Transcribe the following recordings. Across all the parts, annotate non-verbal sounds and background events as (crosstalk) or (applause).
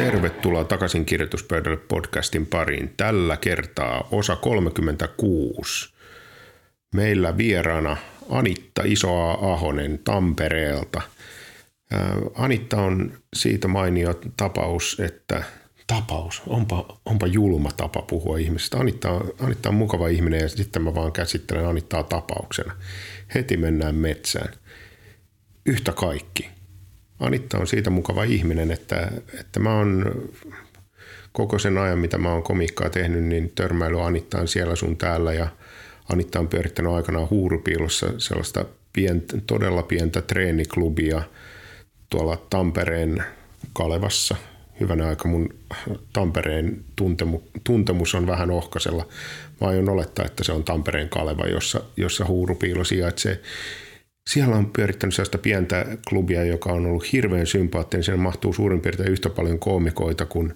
Tervetuloa takaisin kirjoituspöydälle podcastin pariin. Tällä kertaa osa 36. Meillä vieraana Anitta Isoa Ahonen Tampereelta. Anitta on siitä mainio tapaus, että tapaus, onpa, onpa julma tapa puhua ihmisestä. Anitta on, Anitta on mukava ihminen ja sitten mä vaan käsittelen Anittaa tapauksena. Heti mennään metsään. Yhtä kaikki – Anitta on siitä mukava ihminen, että, että mä oon koko sen ajan, mitä mä oon komikkaa tehnyt, niin törmäily Anittaan siellä sun täällä ja Anitta on pyörittänyt aikanaan huurupiilossa sellaista pientä, todella pientä treeniklubia tuolla Tampereen Kalevassa. Hyvänä aika mun Tampereen tuntemu, tuntemus on vähän ohkasella. Mä aion olettaa, että se on Tampereen Kaleva, jossa, jossa huurupiilo sijaitsee siellä on pyörittänyt sellaista pientä klubia, joka on ollut hirveän sympaattinen. Siellä mahtuu suurin piirtein yhtä paljon koomikoita kuin,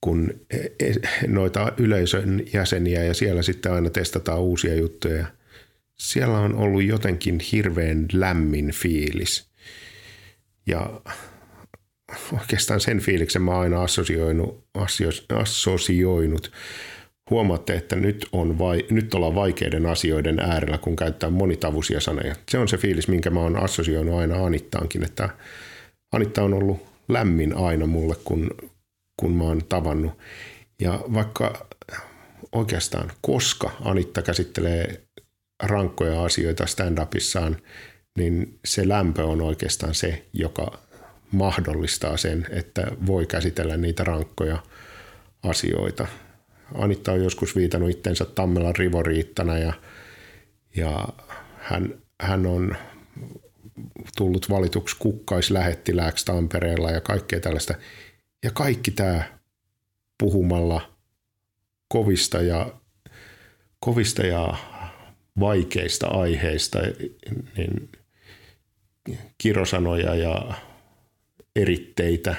kuin e, e, noita yleisön jäseniä ja siellä sitten aina testataan uusia juttuja. Siellä on ollut jotenkin hirveän lämmin fiilis. Ja oikeastaan sen fiiliksen mä oon aina assosioinut, assosioinut huomaatte, että nyt, on vai, nyt ollaan vaikeiden asioiden äärellä, kun käyttää monitavuisia sanoja. Se on se fiilis, minkä mä oon assosioinut aina Anittaankin, että Anitta on ollut lämmin aina mulle, kun, kun mä oon tavannut. Ja vaikka oikeastaan koska Anitta käsittelee rankkoja asioita stand-upissaan, niin se lämpö on oikeastaan se, joka mahdollistaa sen, että voi käsitellä niitä rankkoja asioita – Anitta on joskus viitannut itsensä Tammelan rivoriittana ja, ja hän, hän on tullut valituksi kukkaislähettilääksi Tampereella ja kaikkea tällaista. Ja kaikki tämä puhumalla kovista ja, kovista ja vaikeista aiheista, niin kirosanoja ja eritteitä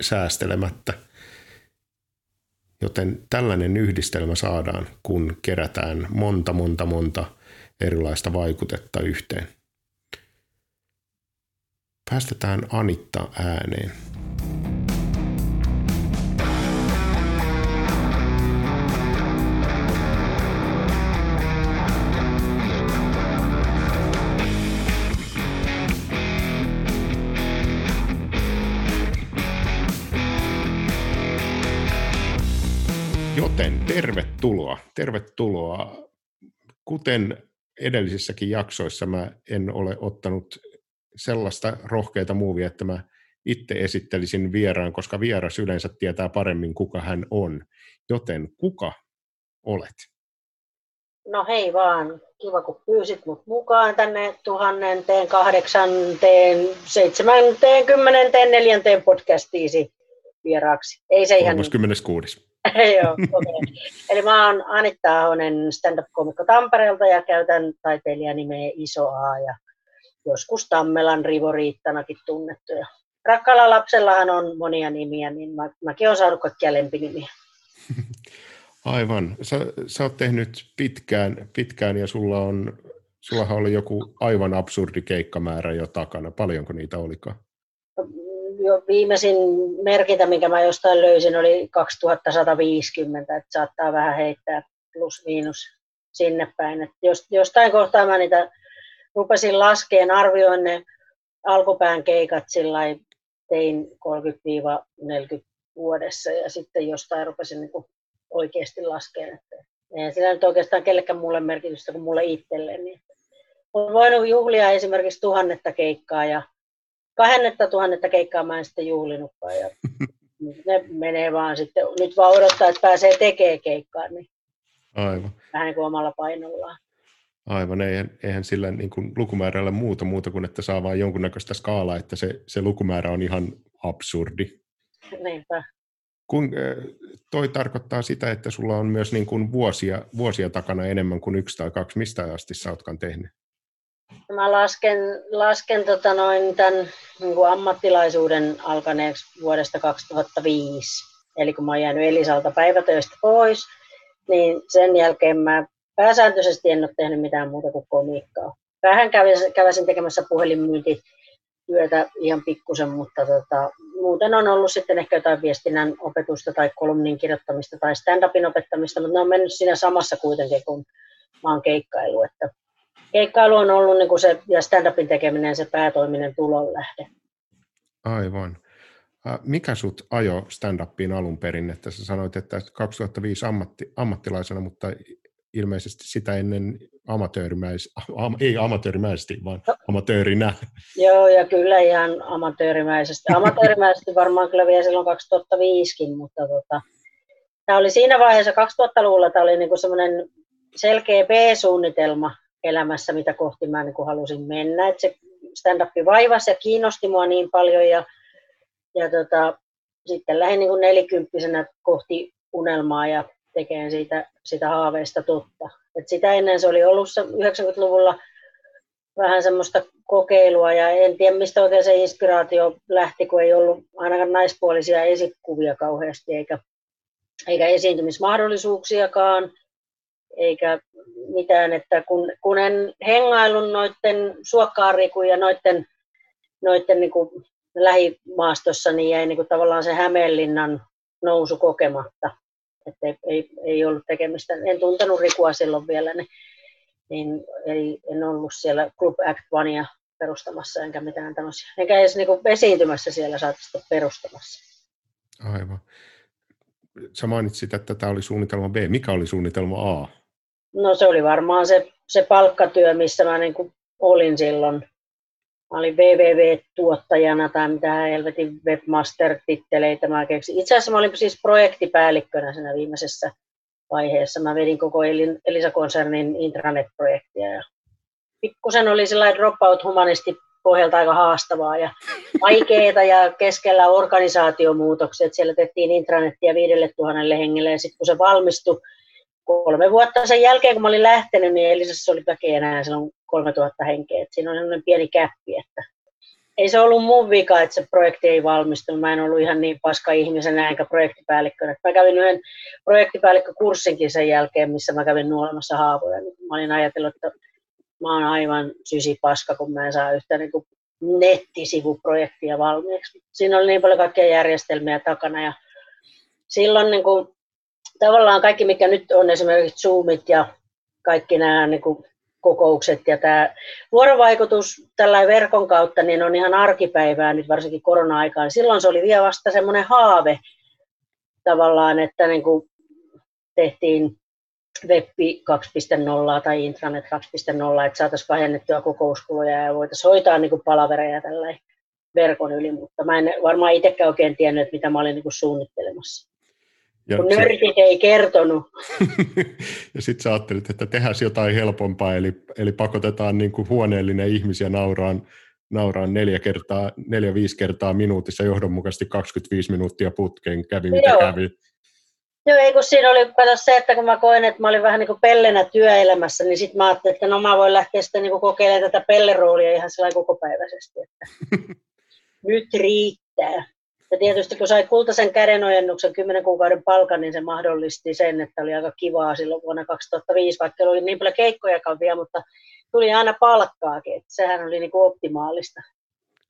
säästelemättä – Joten tällainen yhdistelmä saadaan, kun kerätään monta, monta, monta erilaista vaikutetta yhteen. Päästetään Anitta ääneen. Tervetuloa, tervetuloa. Kuten edellisissäkin jaksoissa mä en ole ottanut sellaista rohkeita muuvia, että mä itse esittelisin vieraan, koska vieras yleensä tietää paremmin, kuka hän on. Joten kuka olet? No hei vaan, kiva kun pyysit mut mukaan tänne tuhanneteen, kahdeksanteen, seitsemänteen, kymmenenteen, neljänteen podcastiisi vieraaksi. Ei se ihan 36. Joo, okay. Eli mä oon Anitta Ahonen, stand-up-komikko Tampereelta ja käytän taiteilijanimeä Iso A ja joskus Tammelan Rivoriittanakin tunnettu. Rakkaalla lapsellahan on monia nimiä, niin mä, mäkin olen saanut kaikkia lempinimiä. Aivan. Sä, sä oot tehnyt pitkään, pitkään ja sulla on, sullahan oli joku aivan absurdi keikkamäärä jo takana. Paljonko niitä olikaan? Jo viimeisin merkintä, minkä mä jostain löysin, oli 2150, että saattaa vähän heittää plus miinus sinne päin. Et jos, jostain kohtaa mä niitä rupesin laskeen, arvioin ne alkupään keikat sillä tein 30-40 vuodessa ja sitten jostain rupesin niin oikeasti laskeen. Että ei sillä nyt oikeastaan kellekään mulle merkitystä kuin mulle itselleni. Niin. Olen voinut juhlia esimerkiksi tuhannetta keikkaa ja kahennetta tuhannetta keikkaa mä en sitten juhlinutkaan. Ja (laughs) ne menee vaan sitten, nyt vaan odottaa, että pääsee tekemään keikkaa, niin Aivan. vähän niin kuin omalla painollaan. Aivan, eihän, eihän sillä niin kuin lukumäärällä muuta, muuta kuin että saa vain jonkunnäköistä skaalaa, että se, se lukumäärä on ihan absurdi. Niinpä. Kun, toi tarkoittaa sitä, että sulla on myös niin kuin vuosia, vuosia takana enemmän kuin yksi tai kaksi. Mistä asti sä ootkaan tehnyt? Mä lasken, lasken tota noin tämän niin kuin ammattilaisuuden alkaneeksi vuodesta 2005. Eli kun mä oon jäänyt Elisalta päivätöistä pois, niin sen jälkeen mä pääsääntöisesti en ole tehnyt mitään muuta kuin komiikkaa. Vähän kävisin tekemässä puhelinmyynti työtä ihan pikkusen, mutta tota, muuten on ollut sitten ehkä jotain viestinnän opetusta tai kolumnin kirjoittamista tai stand-upin opettamista, mutta ne on mennyt siinä samassa kuitenkin kuin mä oon keikkailu. Että keikkailu on ollut niin kuin se, ja stand-upin tekeminen se päätoiminen tulonlähde. Aivan. Mikä sut ajo stand-upiin alun perin? Että sä sanoit, että 2005 ammatti, ammattilaisena, mutta ilmeisesti sitä ennen amatöörimäis, am, ei amatöörimäisesti, vaan amatöörinä. Joo, ja kyllä ihan amatöörimäisesti. Amatöörimäisesti varmaan kyllä vielä silloin 2005 mutta tota, tämä oli siinä vaiheessa 2000-luvulla, tämä oli niinku semmoinen selkeä B-suunnitelma elämässä, mitä kohti mä niinku halusin mennä. Et se stand-up vaivasi ja kiinnosti mua niin paljon, ja, ja tota, sitten lähdin niin nelikymppisenä kohti unelmaa ja tekemään siitä, sitä haaveista totta. Et sitä ennen se oli ollut 90-luvulla vähän semmoista kokeilua ja en tiedä mistä oikein se inspiraatio lähti, kun ei ollut ainakaan naispuolisia esikuvia kauheasti eikä, eikä esiintymismahdollisuuksiakaan eikä mitään, että kun, kun en hengailun noiden suokkaarikuja ja noiden, noiden niin kuin lähimaastossa, niin jäi niin kuin tavallaan se Hämeenlinnan nousu kokematta että ei, ei, ei ollut tekemistä. En tuntenut Rikua silloin vielä, niin, niin ei, en ollut siellä Club Act Onea perustamassa enkä mitään tämmöisiä. Enkä edes niin esiintymässä siellä saattaa perustamassa. Aivan. Sä mainitsit, että tämä oli suunnitelma B. Mikä oli suunnitelma A? No se oli varmaan se, se palkkatyö, missä mä niin olin silloin Mä olin www-tuottajana tai mitä helvetin webmaster-titteleitä mä keksin. Itse asiassa mä olin siis projektipäällikkönä siinä viimeisessä vaiheessa. Mä vedin koko Elisa-konsernin intranet-projektia ja pikkusen oli sellainen dropout humanisti pohjalta aika haastavaa ja vaikeaa ja keskellä organisaatiomuutoksia. Siellä tehtiin intranettiä viidelle tuhannelle hengelle ja sitten kun se valmistui kolme vuotta sen jälkeen, kun mä olin lähtenyt, niin Elisassa oli väkeä enää silloin 3000 henkeä. Et siinä on sellainen pieni käppi, että ei se ollut mun vika, että se projekti ei valmistunut. Mä en ollut ihan niin paska ihmisenä enkä projektipäällikkönä. Mä kävin yhden projektipäällikkökurssinkin sen jälkeen, missä mä kävin nuolemassa haavoja. Mä olin ajatellut, että mä oon aivan sysi paska, kun mä en saa yhtä niin nettisivuprojektia valmiiksi. Siinä oli niin paljon kaikkia järjestelmiä takana ja silloin niin kuin, tavallaan kaikki, mikä nyt on esimerkiksi Zoomit ja kaikki nämä niin kuin kokoukset ja tämä vuorovaikutus tällä verkon kautta niin on ihan arkipäivää nyt varsinkin korona-aikaan. Silloin se oli vielä vasta semmoinen haave tavallaan, että niin kuin tehtiin web 2.0 tai intranet 2.0, että saataisiin vähennettyä kokouskuluja ja voitaisiin hoitaa niin kuin palavereja tällä verkon yli, mutta mä en varmaan itsekään oikein tiennyt, mitä mä olin niin kuin suunnittelemassa. Ja kun nörtit ei kertonut. (laughs) ja sitten sä ajattelit, että tehdään jotain helpompaa, eli, eli pakotetaan niin kuin huoneellinen ihmisiä nauraan, nauraan neljä, kertaa, neljä, viisi kertaa minuutissa johdonmukaisesti 25 minuuttia putkeen, kävi mitä Joo. kävi. Joo, ei kun siinä oli kato se, että kun mä koin, että mä olin vähän niin kuin pellenä työelämässä, niin sitten mä ajattelin, että no mä voin lähteä sitten niin kokeilemaan tätä pelleroolia ihan sellainen kokopäiväisesti, että (laughs) nyt riittää. Ja tietysti kun sai kultaisen kädenojennuksen 10 kuukauden palkan, niin se mahdollisti sen, että oli aika kivaa silloin vuonna 2005, vaikka oli niin paljon keikkojakaan vielä, mutta tuli aina palkkaakin. Että sehän oli niin kuin optimaalista.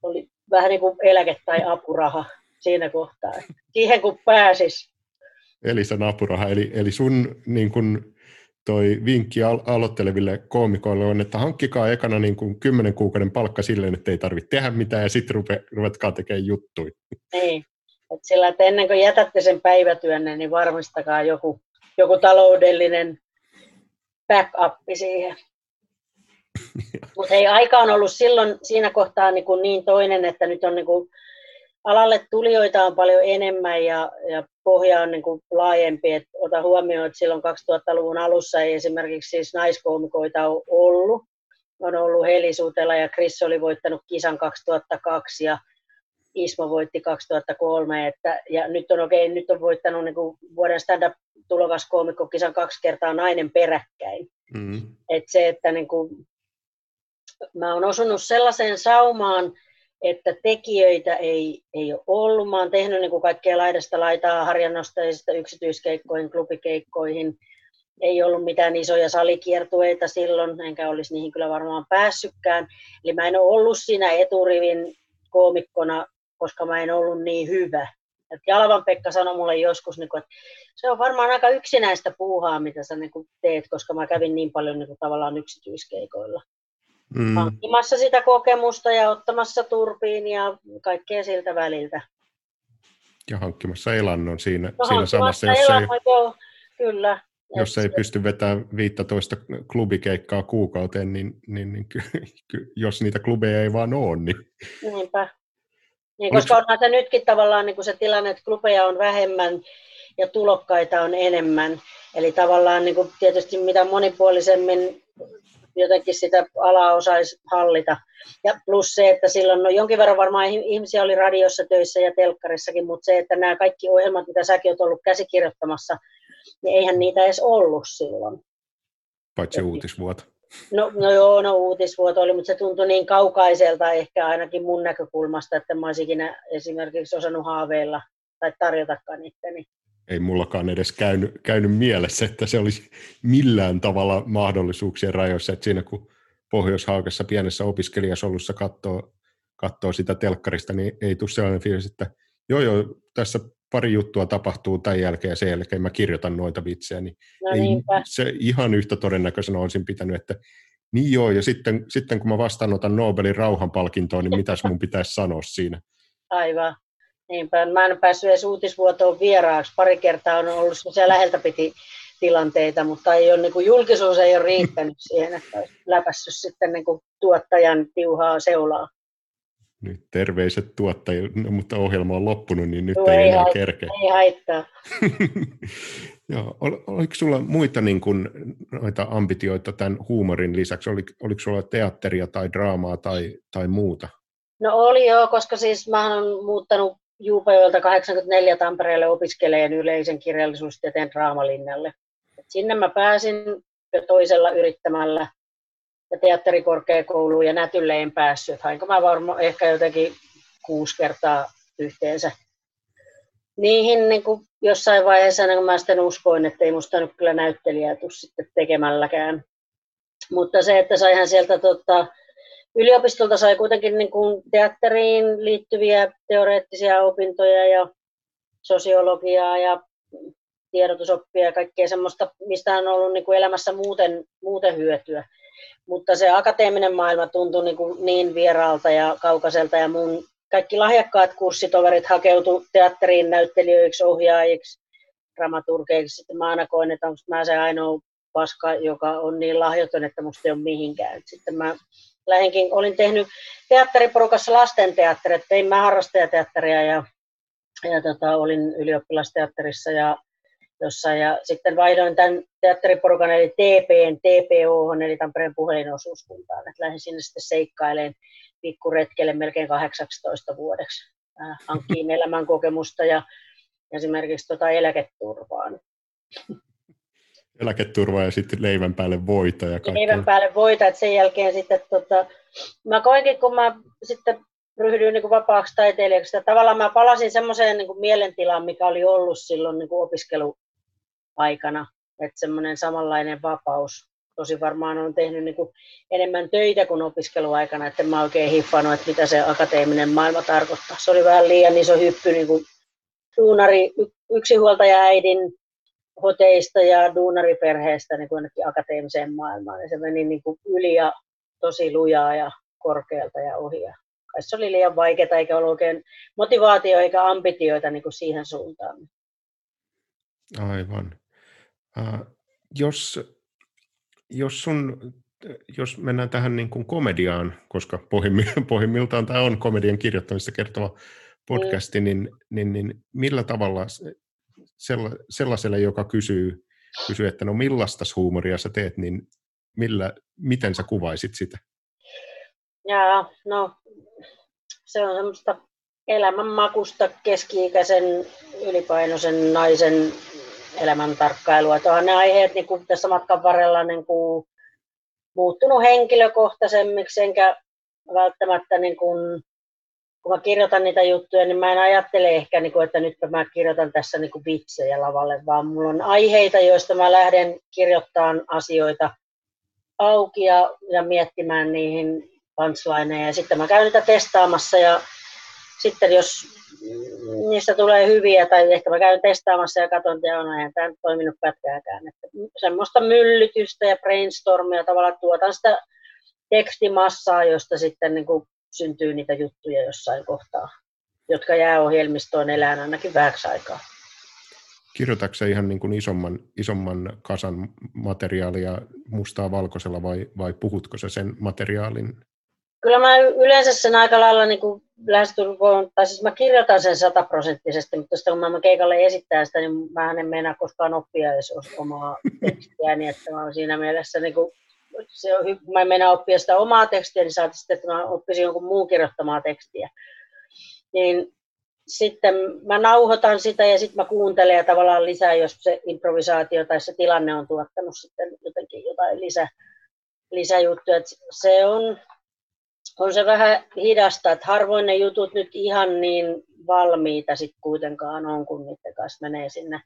Oli vähän niin kuin eläke tai apuraha siinä kohtaa. Siihen kun pääsis. Eli sen apuraha, eli, eli sun niin kuin toi vinkki al- aloitteleville koomikoille on, että hankkikaa ekana niin kuin 10 kuukauden palkka silleen, että ei tarvitse tehdä mitään ja sitten rupe, ruvetkaa tekemään juttuja. Niin, että sillä, että ennen kuin jätätte sen päivätyönne, niin varmistakaa joku, joku taloudellinen backup siihen. (laughs) Mutta ei aika on ollut silloin siinä kohtaa niin, kuin niin toinen, että nyt on niin kuin alalle tulijoita on paljon enemmän ja, ja pohja on niin kuin laajempi. Et ota huomioon, että silloin 2000-luvun alussa ei esimerkiksi siis naiskoomikoita ole ollut. On ollut Heli Sutela ja Chris oli voittanut kisan 2002 ja Ismo voitti 2003. Että, ja nyt on, okay, nyt on voittanut niin kuin vuoden stand-up kisan kaksi kertaa nainen peräkkäin. Mm. Et se, että niin kuin, mä oon osunut sellaiseen saumaan, että tekijöitä ei, ei ole ollut. Mä oon tehnyt niin kuin kaikkea laidasta laitaa harjannostaisista yksityiskeikkoihin, klubikeikkoihin. Ei ollut mitään isoja salikiertueita silloin, enkä olisi niihin kyllä varmaan päässytkään. Eli mä en ole ollut siinä eturivin koomikkona, koska mä en ollut niin hyvä. Et Jalvan Pekka sanoi mulle joskus, niin että se on varmaan aika yksinäistä puuhaa, mitä sä niin teet, koska mä kävin niin paljon niin tavallaan yksityiskeikoilla. Mm. Hankkimassa sitä kokemusta ja ottamassa turpiin ja kaikkea siltä väliltä. Ja hankkimassa elannon siinä, no, siinä samassa, jos elannon, ei, joo, kyllä. Jos ei pysty vetämään 15 klubikeikkaa kuukauteen, niin, niin, niin ky, ky, jos niitä klubeja ei vaan ole, niin... Niinpä. Niin, koska onhan se nytkin tavallaan niin kuin se tilanne, että klubeja on vähemmän ja tulokkaita on enemmän. Eli tavallaan niin kuin tietysti mitä monipuolisemmin jotenkin sitä alaa osaisi hallita. Ja plus se, että silloin no jonkin verran varmaan ihmisiä oli radiossa töissä ja telkkarissakin, mutta se, että nämä kaikki ohjelmat, mitä säkin olet ollut käsikirjoittamassa, niin eihän niitä edes ollut silloin. Paitsi uutisvuoto. No, no joo, no uutisvuoto oli, mutta se tuntui niin kaukaiselta ehkä ainakin mun näkökulmasta, että mä olisin ikinä esimerkiksi osannut haaveilla tai tarjotakaan itteni ei mullakaan edes käynyt, käynyt mielessä, että se olisi millään tavalla mahdollisuuksien rajoissa, että siinä kun Pohjois-Haukassa pienessä opiskelijasolussa katsoo, katsoo sitä telkkarista, niin ei tule sellainen fiilis, että joo joo, tässä pari juttua tapahtuu tämän jälkeen ja sen jälkeen mä kirjoitan noita vitsejä, niin no ei, se ihan yhtä todennäköisenä olisin pitänyt, että niin joo, ja sitten, sitten kun mä vastaanotan Nobelin rauhanpalkintoon, niin mitäs mun pitäisi sanoa siinä? Aivan. Niinpä, mä en päässyt edes uutisvuotoon vieraaksi. Pari kertaa on ollut sellaisia läheltä piti tilanteita, mutta ei ole, niin kuin, julkisuus ei ole riittänyt siihen, että olisi läpässyt sitten niin kuin, tuottajan tiuhaa seulaa. Nyt terveiset tuottajille, no, mutta ohjelma on loppunut, niin nyt Tuo ei, ei enää kerkeä. Ei haittaa. (laughs) Joo, ol, oliko sulla muita niin kuin, noita ambitioita tämän huumorin lisäksi? Oliko, oliko sulla teatteria tai draamaa tai, tai muuta? No oli joo, koska siis mä olen muuttanut Juupajoelta 84 Tampereelle opiskeleen yleisen kirjallisuustieteen draamalinjalle. Et sinne mä pääsin jo toisella yrittämällä ja teatterikorkeakouluun ja nätylle en päässyt. Hainko mä varmaan ehkä jotenkin kuusi kertaa yhteensä. Niihin niin kuin jossain vaiheessa, niin mä sitten uskoin, että ei musta nyt kyllä näyttelijää tule sitten tekemälläkään. Mutta se, että saihan sieltä tota, yliopistolta sai kuitenkin niin kuin teatteriin liittyviä teoreettisia opintoja ja sosiologiaa ja tiedotusoppia ja kaikkea semmoista, mistä on ollut niin kuin elämässä muuten, muuten hyötyä. Mutta se akateeminen maailma tuntui niin, kuin niin vieraalta ja kaukaiselta ja mun kaikki lahjakkaat kurssitoverit hakeutu teatteriin näyttelijöiksi, ohjaajiksi, dramaturgeiksi. Sitten mä aina koin, että onko mä se ainoa paska, joka on niin lahjoton, että musta ei ole mihinkään. Sitten mä lähinkin, olin tehnyt teatteriporukassa lastenteatterit, tein mä harrastajateatteria ja, ja tota, olin ylioppilasteatterissa ja jossain. Ja sitten vaihdoin tämän teatteriporukan eli TPn, TPO, eli Tampereen puhelinosuuskuntaan. Että lähdin sinne sitten seikkailemaan pikkuretkelle melkein 18 vuodeksi. Äh, hankkiin elämänkokemusta ja esimerkiksi tota eläketurvaan eläketurva ja sitten leivän päälle voita. Ja leivän päälle voita, että sen jälkeen sitten, tota, mä koinkin, kun mä sitten ryhdyin niin vapaaksi taiteilijaksi, että tavallaan mä palasin semmoiseen niin mielentilaan, mikä oli ollut silloin niin opiskeluaikana, että semmoinen samanlainen vapaus. Tosi varmaan on tehnyt niin kuin enemmän töitä kuin opiskeluaikana, että mä oikein hiffannut, että mitä se akateeminen maailma tarkoittaa. Se oli vähän liian iso hyppy niin kuin duunari, yksinhuoltaja äidin hoteista ja duunariperheestä niin kuin akateemiseen maailmaan. Ja se meni niin kuin yli ja tosi lujaa ja korkealta ja ohi. Ja kai se oli liian vaikeaa, eikä ollut oikein motivaatio eikä ambitioita niin kuin siihen suuntaan. Aivan. Uh, jos, jos, sun, jos mennään tähän niin kuin komediaan, koska (laughs) pohjimmiltaan tämä on komedian kirjoittamista kertova podcasti, mm. niin, niin, niin millä tavalla sellaiselle, joka kysyy, kysyy, että no millaista huumoria sä teet, niin millä, miten sä kuvaisit sitä? Ja, no, se on semmoista elämänmakusta keski-ikäisen ylipainoisen naisen elämäntarkkailua. On ne aiheet niin kuin tässä matkan varrella niin kuin muuttunut henkilökohtaisemmiksi, enkä välttämättä niin kuin kun mä kirjoitan niitä juttuja, niin mä en ajattele ehkä, niin kuin, että nyt mä kirjoitan tässä niin kuin vitsejä lavalle, vaan mulla on aiheita, joista mä lähden kirjoittamaan asioita auki ja, ja miettimään niihin punchlineja. Ja sitten mä käyn niitä testaamassa ja sitten jos niistä tulee hyviä, tai ehkä mä käyn testaamassa ja katson, että on eihän tämä toiminut pätkääkään. Että semmoista myllytystä ja brainstormia tavallaan tuotan sitä tekstimassaa, josta sitten niin kuin syntyy niitä juttuja jossain kohtaa, jotka jää ohjelmistoon elään ainakin vähäksi aikaa. Kirjoitatko se ihan niin kuin isomman, isomman kasan materiaalia mustaa valkoisella vai, vai puhutko se sen materiaalin? Kyllä mä yleensä sen aika lailla niin kuin lähestulkoon, tai siis mä kirjoitan sen sataprosenttisesti, mutta sitten kun mä keikalle esittää sitä, niin mä en mennä koskaan oppia edes omaa tekstiä, niin että mä olen siinä mielessä niin kuin, se on, mä en mennä oppia sitä omaa tekstiä, niin saati sitten, että mä oppisin jonkun muun kirjoittamaa tekstiä. Niin sitten mä nauhoitan sitä ja sitten mä kuuntelen ja tavallaan lisää, jos se improvisaatio tai se tilanne on tuottanut sitten jotenkin jotain lisä, lisäjuttuja. Et se on, on se vähän hidasta, että harvoin ne jutut nyt ihan niin valmiita sitten kuitenkaan on, kun niiden kanssa menee sinne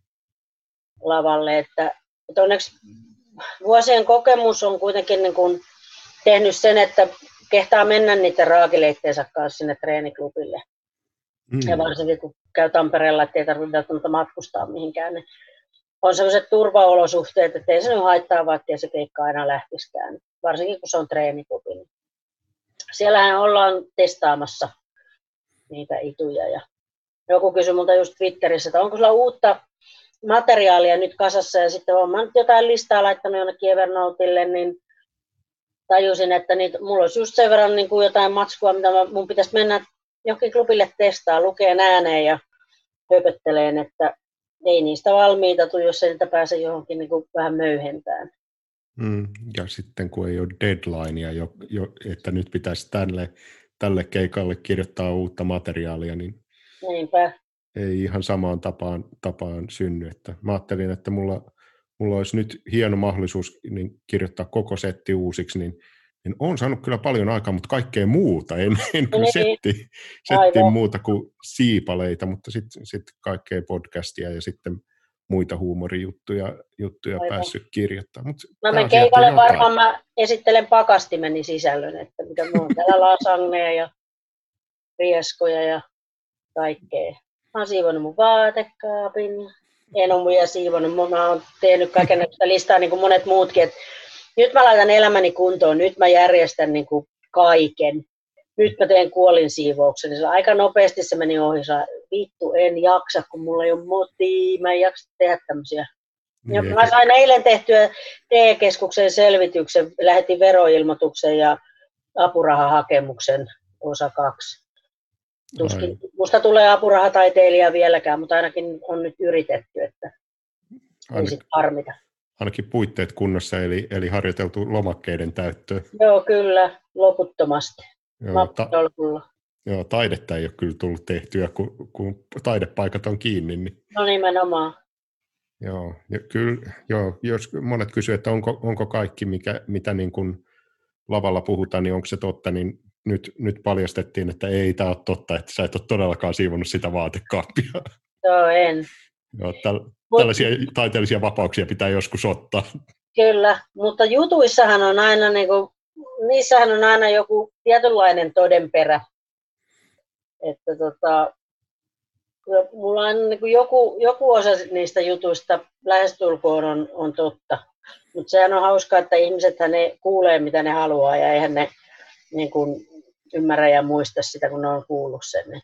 lavalle. Että, että onneksi vuosien kokemus on kuitenkin niin kuin tehnyt sen, että kehtaa mennä niiden raakileitteensä kanssa sinne treeniklubille. Mm. Ja varsinkin kun käy Tampereella, ettei tarvitse välttämättä matkustaa mihinkään, niin on sellaiset turvaolosuhteet, että ei se nyt haittaa, vaikka se keikka aina lähtisikään, varsinkin kun se on treeniklubi. Niin siellähän ollaan testaamassa niitä ituja. Ja joku kysyi multa just Twitterissä, että onko sulla uutta materiaalia nyt kasassa ja sitten olen nyt jotain listaa laittanut jonnekin Evernoteille, niin tajusin, että niitä, mulla olisi just sen verran niin kuin jotain matskua, mitä mä, mun pitäisi mennä johonkin klubille testaa, lukeen ääneen ja höpötteleen, että ei niistä valmiita tule, jos ei niitä pääse johonkin niin kuin vähän möyhentään. Mm, ja sitten kun ei ole deadlinea, jo, jo, että nyt pitäisi tälle, tälle keikalle kirjoittaa uutta materiaalia, niin Niinpä. Ei ihan samaan tapaan, tapaan synny. Että mä ajattelin, että mulla, mulla olisi nyt hieno mahdollisuus niin kirjoittaa koko setti uusiksi, niin niin on saanut kyllä paljon aikaa, mutta kaikkea muuta. En, en kyllä niin. setti, setti muuta kuin siipaleita, mutta sitten sit kaikkea podcastia ja sitten muita huumorijuttuja juttuja päässyt kirjoittamaan. mä menen keikalle varmaan, mä esittelen pakastimeni sisällön, että mitä mulla on täällä lasagneja ja rieskoja ja kaikkea. Mä oon siivonut mun vaatekaapin. En ole muja siivonut, mä oon tehnyt kaiken listaa niin kuin monet muutkin, että nyt mä laitan elämäni kuntoon, nyt mä järjestän niin kuin kaiken. Nyt mä teen kuolinsiivouksen. Niin aika nopeasti se meni ohi. Saa, vittu, en jaksa, kun mulla ei ole motia, mä en jaksa tehdä tämmöisiä. Ja mä sain eilen tehtyä TE-keskuksen selvityksen, lähetin veroilmoituksen ja apurahahakemuksen osa kaksi. Tuskin, musta tulee apurahataiteilija vieläkään, mutta ainakin on nyt yritetty, että ei sitten harmita ainakin puitteet kunnossa, eli, eli harjoiteltu lomakkeiden täyttöä. Joo, kyllä, loputtomasti. Joo, ta- joo, taidetta ei ole kyllä tullut tehtyä, kun, kun taidepaikat on kiinni. Niin... No nimenomaan. Joo, ja kyllä, joo, jos monet kysyvät, että onko, onko kaikki, mikä, mitä niin kuin lavalla puhutaan, niin onko se totta, niin nyt, nyt paljastettiin, että ei tämä ole totta, että sä et ole todellakaan siivonnut sitä vaatekaappia. Joo, en. Joo, täl, Mut, tällaisia taiteellisia vapauksia pitää joskus ottaa. Kyllä, mutta jutuissahan on aina, niin kuin, niissähän on aina joku tietynlainen todenperä. Että tota, mulla on niin kuin joku, joku osa niistä jutuista lähestulkoon on, on totta. Mutta sehän on hauskaa, että ihmiset ne kuulee, mitä ne haluaa, ja eihän ne niin kuin, ymmärrä ja muista sitä, kun ne on kuullut sen.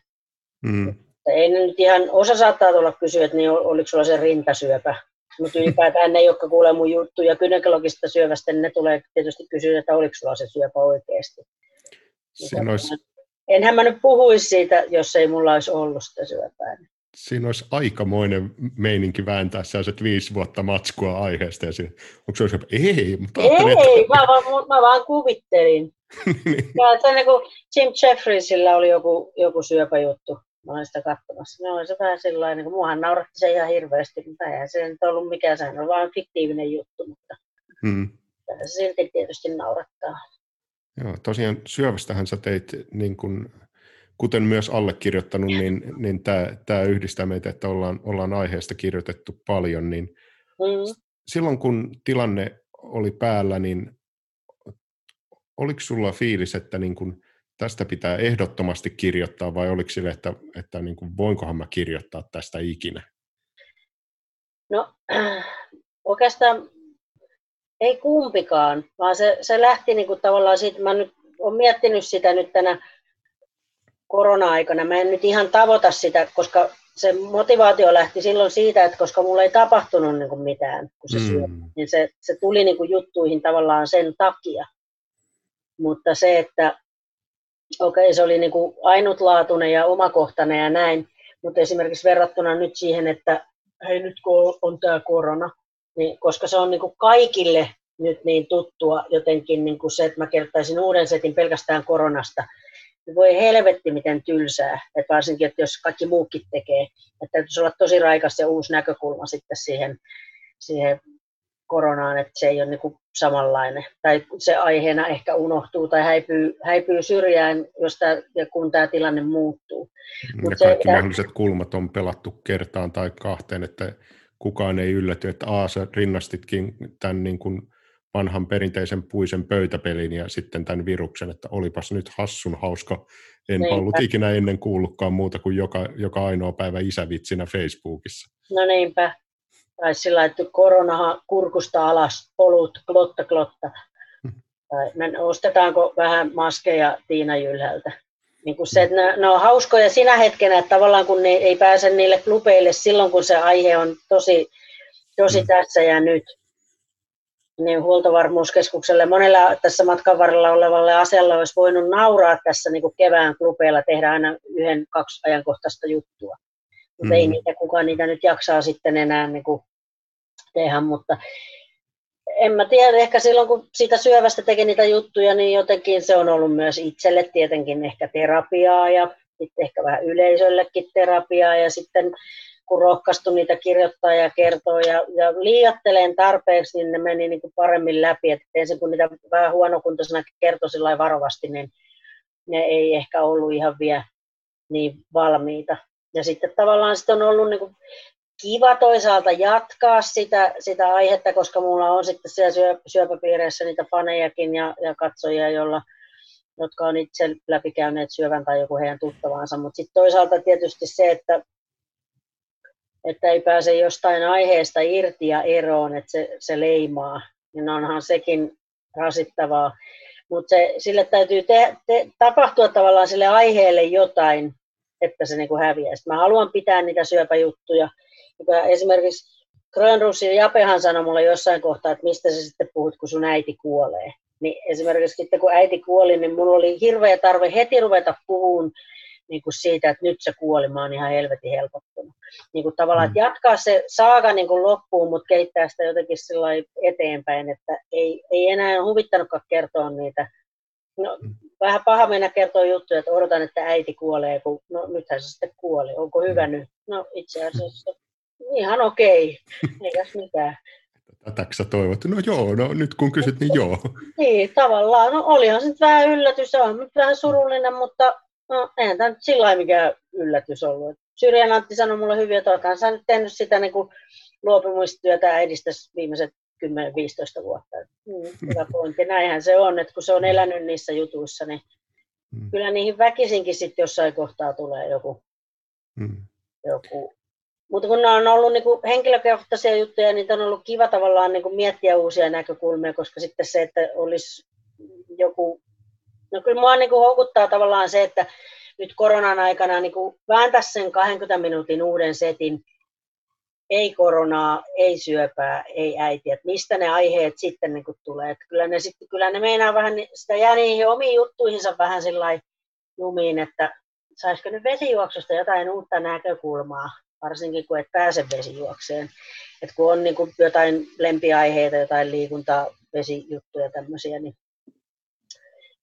Mm ei ne nyt ihan, osa saattaa tulla kysyä, että niin oliko sulla se rintasyöpä, mutta ylipäätään ne, jotka kuulee mun juttuja gynekologista syövästä, niin ne tulee tietysti kysyä, että oliko sulla se syöpä oikeasti. Siinä olisi... Enhän mä nyt puhuisi siitä, jos ei mulla olisi ollut sitä syöpää. Siinä olisi aikamoinen meininki vääntää sellaiset viisi vuotta matskua aiheesta. Ja siinä, onko se syöpä? Ei, mutta Ei, että... mä, vaan, mä vaan kuvittelin. Niin. ja, että niin kuin Jim Jeffriesillä oli joku, joku syöpäjuttu mä olin sitä katsomassa. No oli se vähän sellainen, kun muahan nauratti se ihan hirveästi, mutta eihän se nyt ollut mikään, sehän on vain fiktiivinen juttu, mutta hmm. se silti tietysti naurattaa. Joo, tosiaan syövästähän sä teit, niin kun, kuten myös allekirjoittanut, niin, niin tämä, yhdistää meitä, että ollaan, ollaan aiheesta kirjoitettu paljon, niin hmm. silloin kun tilanne oli päällä, niin oliko sulla fiilis, että niin kun tästä pitää ehdottomasti kirjoittaa vai oliko sille, että, että niin kuin, voinkohan mä kirjoittaa tästä ikinä? No oikeastaan ei kumpikaan, vaan se, se lähti niin kuin tavallaan siitä, mä nyt olen miettinyt sitä nyt tänä korona-aikana. Mä en nyt ihan tavoita sitä, koska se motivaatio lähti silloin siitä, että koska mulla ei tapahtunut niin kuin mitään, kun se mm. syö, niin se, se tuli niin kuin juttuihin tavallaan sen takia. Mutta se, että okei, okay, se oli niin kuin ainutlaatuinen ja omakohtainen ja näin, mutta esimerkiksi verrattuna nyt siihen, että hei nyt kun on tämä korona, niin koska se on niin kuin kaikille nyt niin tuttua jotenkin niin kuin se, että mä kertaisin uuden setin pelkästään koronasta, niin voi helvetti miten tylsää, että varsinkin, että jos kaikki muukin tekee, että täytyisi olla tosi raikas ja uusi näkökulma sitten siihen, siihen koronaan, että se ei ole niin kuin samanlainen. Tai se aiheena ehkä unohtuu tai häipyy, häipyy syrjään, jos tämä, ja kun tämä tilanne muuttuu. Ja Mut kaikki se, mahdolliset kulmat on pelattu kertaan tai kahteen, että kukaan ei ylläty, että A, sä rinnastitkin tämän niin kuin vanhan perinteisen puisen pöytäpelin ja sitten tämän viruksen, että olipas nyt hassun hauska. En Niinpä. ollut ikinä ennen kuullutkaan muuta kuin joka, joka ainoa päivä isävitsinä Facebookissa. No niinpä. Tai sillä että koronahan kurkusta alas, polut, klotta, klotta. Tai ostetaanko vähän maskeja Tiina Jylhältä. Niin kuin se, että ne, ne on hauskoja sinä hetkenä, että tavallaan kun ne ei pääse niille klubeille silloin, kun se aihe on tosi, tosi mm. tässä ja nyt niin huoltovarmuuskeskukselle monella tässä matkan varrella olevalle asialle olisi voinut nauraa tässä niin kuin kevään klubeilla, tehdä aina yhden, kaksi ajankohtaista juttua. Mutta mm. ei niitä, kukaan niitä nyt jaksaa sitten enää niin kuin tehdä, mutta en mä tiedä, ehkä silloin kun siitä syövästä teki niitä juttuja, niin jotenkin se on ollut myös itselle tietenkin ehkä terapiaa ja sitten ehkä vähän yleisöllekin terapiaa ja sitten kun rohkaistu niitä kirjoittaa ja kertoo ja, ja liiatteleen tarpeeksi, niin ne meni niin kuin paremmin läpi. Et ensin kun niitä vähän huonokuntoisena kertoi sillä varovasti, niin ne ei ehkä ollut ihan vielä niin valmiita. Ja sitten tavallaan sitten on ollut niin kuin kiva toisaalta jatkaa sitä, sitä aihetta, koska mulla on sitten siellä syö, syöpäpiireissä niitä fanejakin ja, ja katsojia, jolla, jotka on itse läpikäyneet syövän tai joku heidän tuttavansa. Mutta sitten toisaalta tietysti se, että että ei pääse jostain aiheesta irti ja eroon, että se, se leimaa, niin onhan sekin rasittavaa. Mutta sille täytyy te, te, tapahtua tavallaan sille aiheelle jotain, että se niinku häviää. Sitten mä haluan pitää niitä syöpäjuttuja. Esimerkiksi Grönrus ja Japehan sanoi mulle jossain kohtaa, että mistä sä sitten puhut, kun sun äiti kuolee. Niin esimerkiksi sitten kun äiti kuoli, niin mulla oli hirveä tarve heti ruveta puhumaan niin kuin siitä, että nyt se kuolema on ihan helvetin helpottunut. Niin kuin tavallaan, että mm. jatkaa se saaga niin kuin loppuun, mutta kehittää sitä jotenkin eteenpäin, että ei, ei enää huvittanutkaan kertoa niitä. No, mm. Vähän paha mennä kertoa juttuja, että odotan, että äiti kuolee, kun no nythän se sitten kuoli. Onko hyvä mm. nyt? No itse asiassa ihan okei, okay. eikäs mitään. Tätäkö toivot? No joo, no nyt kun kysyt, niin joo. Niin, tavallaan. No olihan se vähän yllätys, se on nyt vähän surullinen, mutta No, eihän tämä nyt sillä mikään yllätys ollut. Syrjän Antti sanoi mulle hyvin, että olethan sä nyt tehnyt sitä niin kuin luopumistyötä äidistä viimeiset 10-15 vuotta. Mm, hyvä pointti. Näinhän se on, että kun se on elänyt niissä jutuissa, niin mm. kyllä niihin väkisinkin sitten jossain kohtaa tulee joku. Mm. joku. Mutta kun ne on ollut niin kuin henkilökohtaisia juttuja, niin on ollut kiva tavallaan niin kuin miettiä uusia näkökulmia, koska sitten se, että olisi joku No kyllä mua niin kuin houkuttaa tavallaan se, että nyt koronan aikana niin kuin vääntää sen 20 minuutin uuden setin, ei koronaa, ei syöpää, ei äitiä, että mistä ne aiheet sitten niin tulee. Että kyllä, ne sitten, kyllä ne meinaa vähän, sitä jää niihin omiin juttuihinsa vähän sillä jumiin, että saisiko nyt vesijuoksusta jotain uutta näkökulmaa, varsinkin kun et pääse vesijuokseen. Et kun on niin kuin jotain lempiaiheita, jotain liikuntaa, vesijuttuja tämmöisiä, niin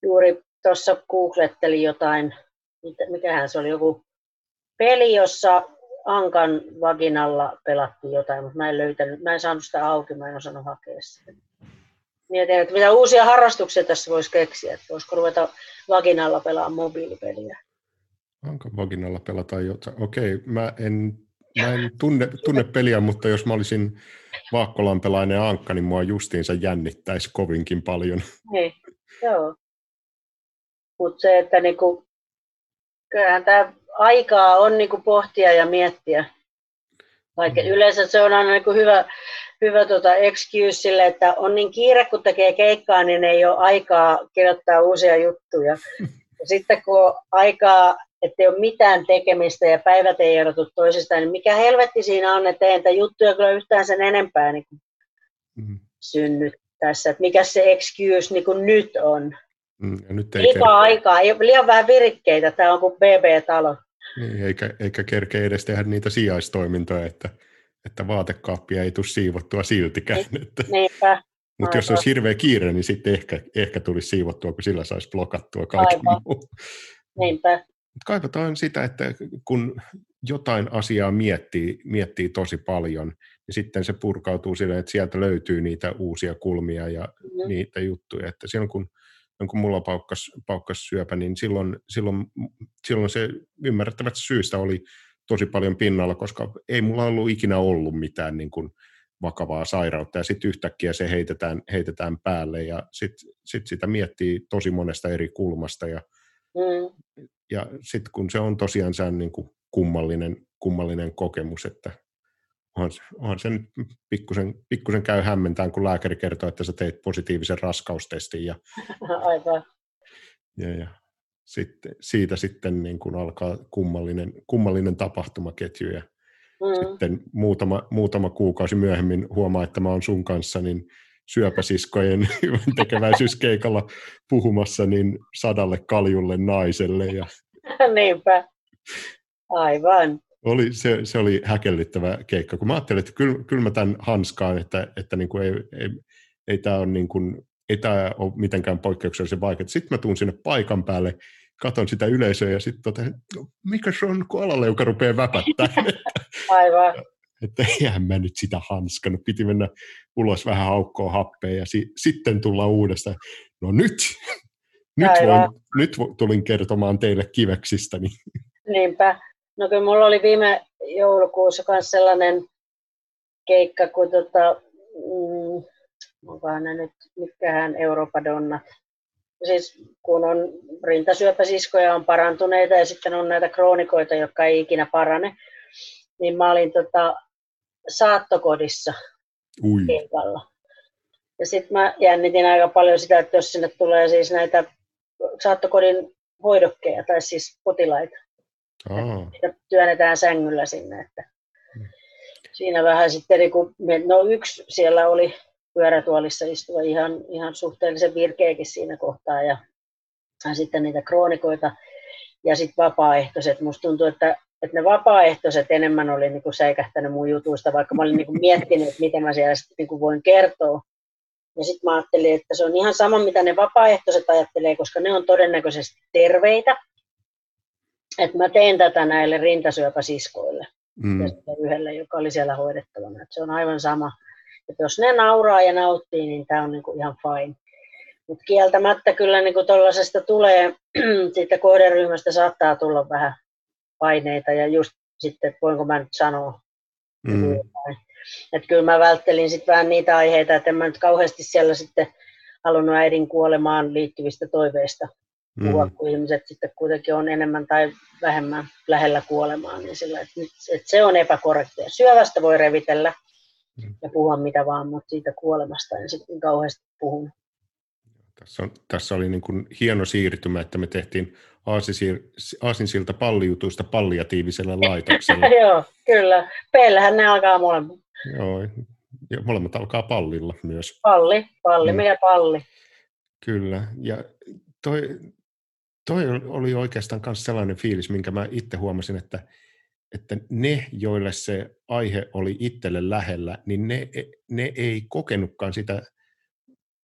juuri tuossa googlettelin jotain, mikähän se oli, joku peli, jossa Ankan vaginalla pelattiin jotain, mutta mä en löytänyt, mä en saanut sitä auki, mä en osannut hakea sitä. Mietin, että mitä uusia harrastuksia tässä voisi keksiä, että voisiko ruveta vaginalla pelaa mobiilipeliä. Ankan vaginalla pelataan jotain. Okei, mä en, mä en tunne, tunne peliä, mutta jos mä olisin vaakkolanpelainen Ankka, niin mua justiinsa jännittäisi kovinkin paljon. Niin, joo. Mutta se, että niinku, kyllähän tämä aikaa on niinku pohtia ja miettiä. Vaikka mm. yleensä se on aina niinku hyvä, hyvä tota excuse sille, että on niin kiire, kun tekee keikkaa, niin ei ole aikaa kirjoittaa uusia juttuja. Ja sitten kun on aikaa, että ei ole mitään tekemistä ja päivät ei erotu toisistaan, niin mikä helvetti siinä on, että ei niitä juttuja kyllä yhtään sen enempää niin kuin mm. synnyt tässä. Että mikä se excuse niin kuin nyt on. Mm, ja nyt ei Liikaa aikaa, ei ole liian vähän virikkeitä, tämä on kuin BB-talo. Niin, eikä, eikä kerkeä edes tehdä niitä sijaistoimintoja, että, että vaatekaappia ei tule siivottua siltikään. Niin, että. Niinpä. Mutta jos olisi hirveä kiire, niin sitten ehkä, ehkä tulisi siivottua, kun sillä saisi blokattua kaiken muu. Niinpä. Kaivataan sitä, että kun jotain asiaa miettii, miettii tosi paljon, niin sitten se purkautuu sille, että sieltä löytyy niitä uusia kulmia ja mm. niitä juttuja. Että silloin kun, kun mulla paukkas, paukkas syöpä, niin silloin, silloin, silloin se ymmärrettävästi syystä oli tosi paljon pinnalla, koska ei mulla ollut ikinä ollut mitään niin kuin vakavaa sairautta, ja sitten yhtäkkiä se heitetään, heitetään päälle, ja sitten sit sitä miettii tosi monesta eri kulmasta, ja, mm. ja sitten kun se on tosiaan se niin kuin kummallinen, kummallinen kokemus, että onhan, onhan se nyt pikkusen, pikkusen käy hämmentään, kun lääkäri kertoo, että sä teit positiivisen raskaustestin, ja, (laughs) Aivan. ja, ja sitten, siitä sitten niin kuin alkaa kummallinen, kummallinen tapahtumaketju, ja Mm. Sitten muutama, muutama kuukausi myöhemmin huomaa, että mä oon sun kanssa niin syöpäsiskojen (laughs) tekeväisyyskeikalla puhumassa niin sadalle kaljulle naiselle. Ja... (laughs) Niinpä, aivan. Oli, se, se oli häkellyttävä keikka, kun mä ajattelin, että kyllä, kyllä mä tämän hanskaan, että, että niin kuin ei, ei, ei tämä ole, niin kuin, ei tämä ole mitenkään poikkeuksellisen vaikeaa. Sitten mä tuun sinne paikan päälle katon sitä yleisöä ja sitten totesin, no, mikä se on, kun alalle, joka rupeaa väpättää. (laughs) Aivan. (laughs) että eihän mä nyt sitä hanskannut. Piti mennä ulos vähän haukkoa happea ja si- sitten tulla uudestaan. No nyt, (laughs) nyt, voin, nyt tulin kertomaan teille kiveksistä. Niinpä. No kyllä mulla oli viime joulukuussa myös sellainen keikka, kun tota, mm, onkohan ne nyt, mitkähän Donnat siis kun on rintasyöpäsiskoja on parantuneita ja sitten on näitä kroonikoita, jotka ei ikinä parane, niin mä olin tota, saattokodissa Ui. keikalla. Ja sitten mä jännitin aika paljon sitä, että jos sinne tulee siis näitä saattokodin hoidokkeja tai siis potilaita. Oh. työnnetään sängyllä sinne. Että hmm. Siinä vähän sitten, niin kun, no yksi siellä oli pyörätuolissa istuva ihan, ihan suhteellisen virkeäkin siinä kohtaa ja, ja sitten niitä kroonikoita ja sitten vapaaehtoiset. Musta tuntuu, että, että ne vapaaehtoiset enemmän oli niin kuin säikähtänyt mun jutuista, vaikka mä olin niin kuin miettinyt, että miten mä siellä sitten niin kuin voin kertoa. Ja sitten mä ajattelin, että se on ihan sama, mitä ne vapaaehtoiset ajattelee, koska ne on todennäköisesti terveitä. Että mä teen tätä näille rintasyöpäsiskoille. Mm. Yhdelle, joka oli siellä hoidettavana. Että se on aivan sama että jos ne nauraa ja nauttii, niin tämä on niin kuin ihan fine. Mutta kieltämättä kyllä niin tuollaisesta tulee, (clears throat) siitä kohderyhmästä saattaa tulla vähän paineita ja just sitten, että voinko mä nyt sanoa. Mm. Että kyllä mä välttelin sitten vähän niitä aiheita, että en mä nyt kauheasti siellä sitten halunnut äidin kuolemaan liittyvistä toiveista mm. puhua, kun ihmiset sitten kuitenkin on enemmän tai vähemmän lähellä kuolemaa, niin sillä, että, että se on epäkorrektia. Syövästä voi revitellä, Mm. ja puhua mitä vaan, mutta siitä kuolemasta en sitten kauheasti puhunut. Tässä, on, tässä oli niin kuin hieno siirtymä, että me tehtiin Aasinsilta pallijutuista palliatiiviselle laitokselle. (laughs) Joo, kyllä. Peillähän ne alkaa molemmat. Joo, ja molemmat alkaa pallilla myös. Palli, palli, mm. meidän palli. Kyllä, ja toi, toi oli oikeastaan myös sellainen fiilis, minkä mä itse huomasin, että että ne, joille se aihe oli itselle lähellä, niin ne, ne ei kokenutkaan sitä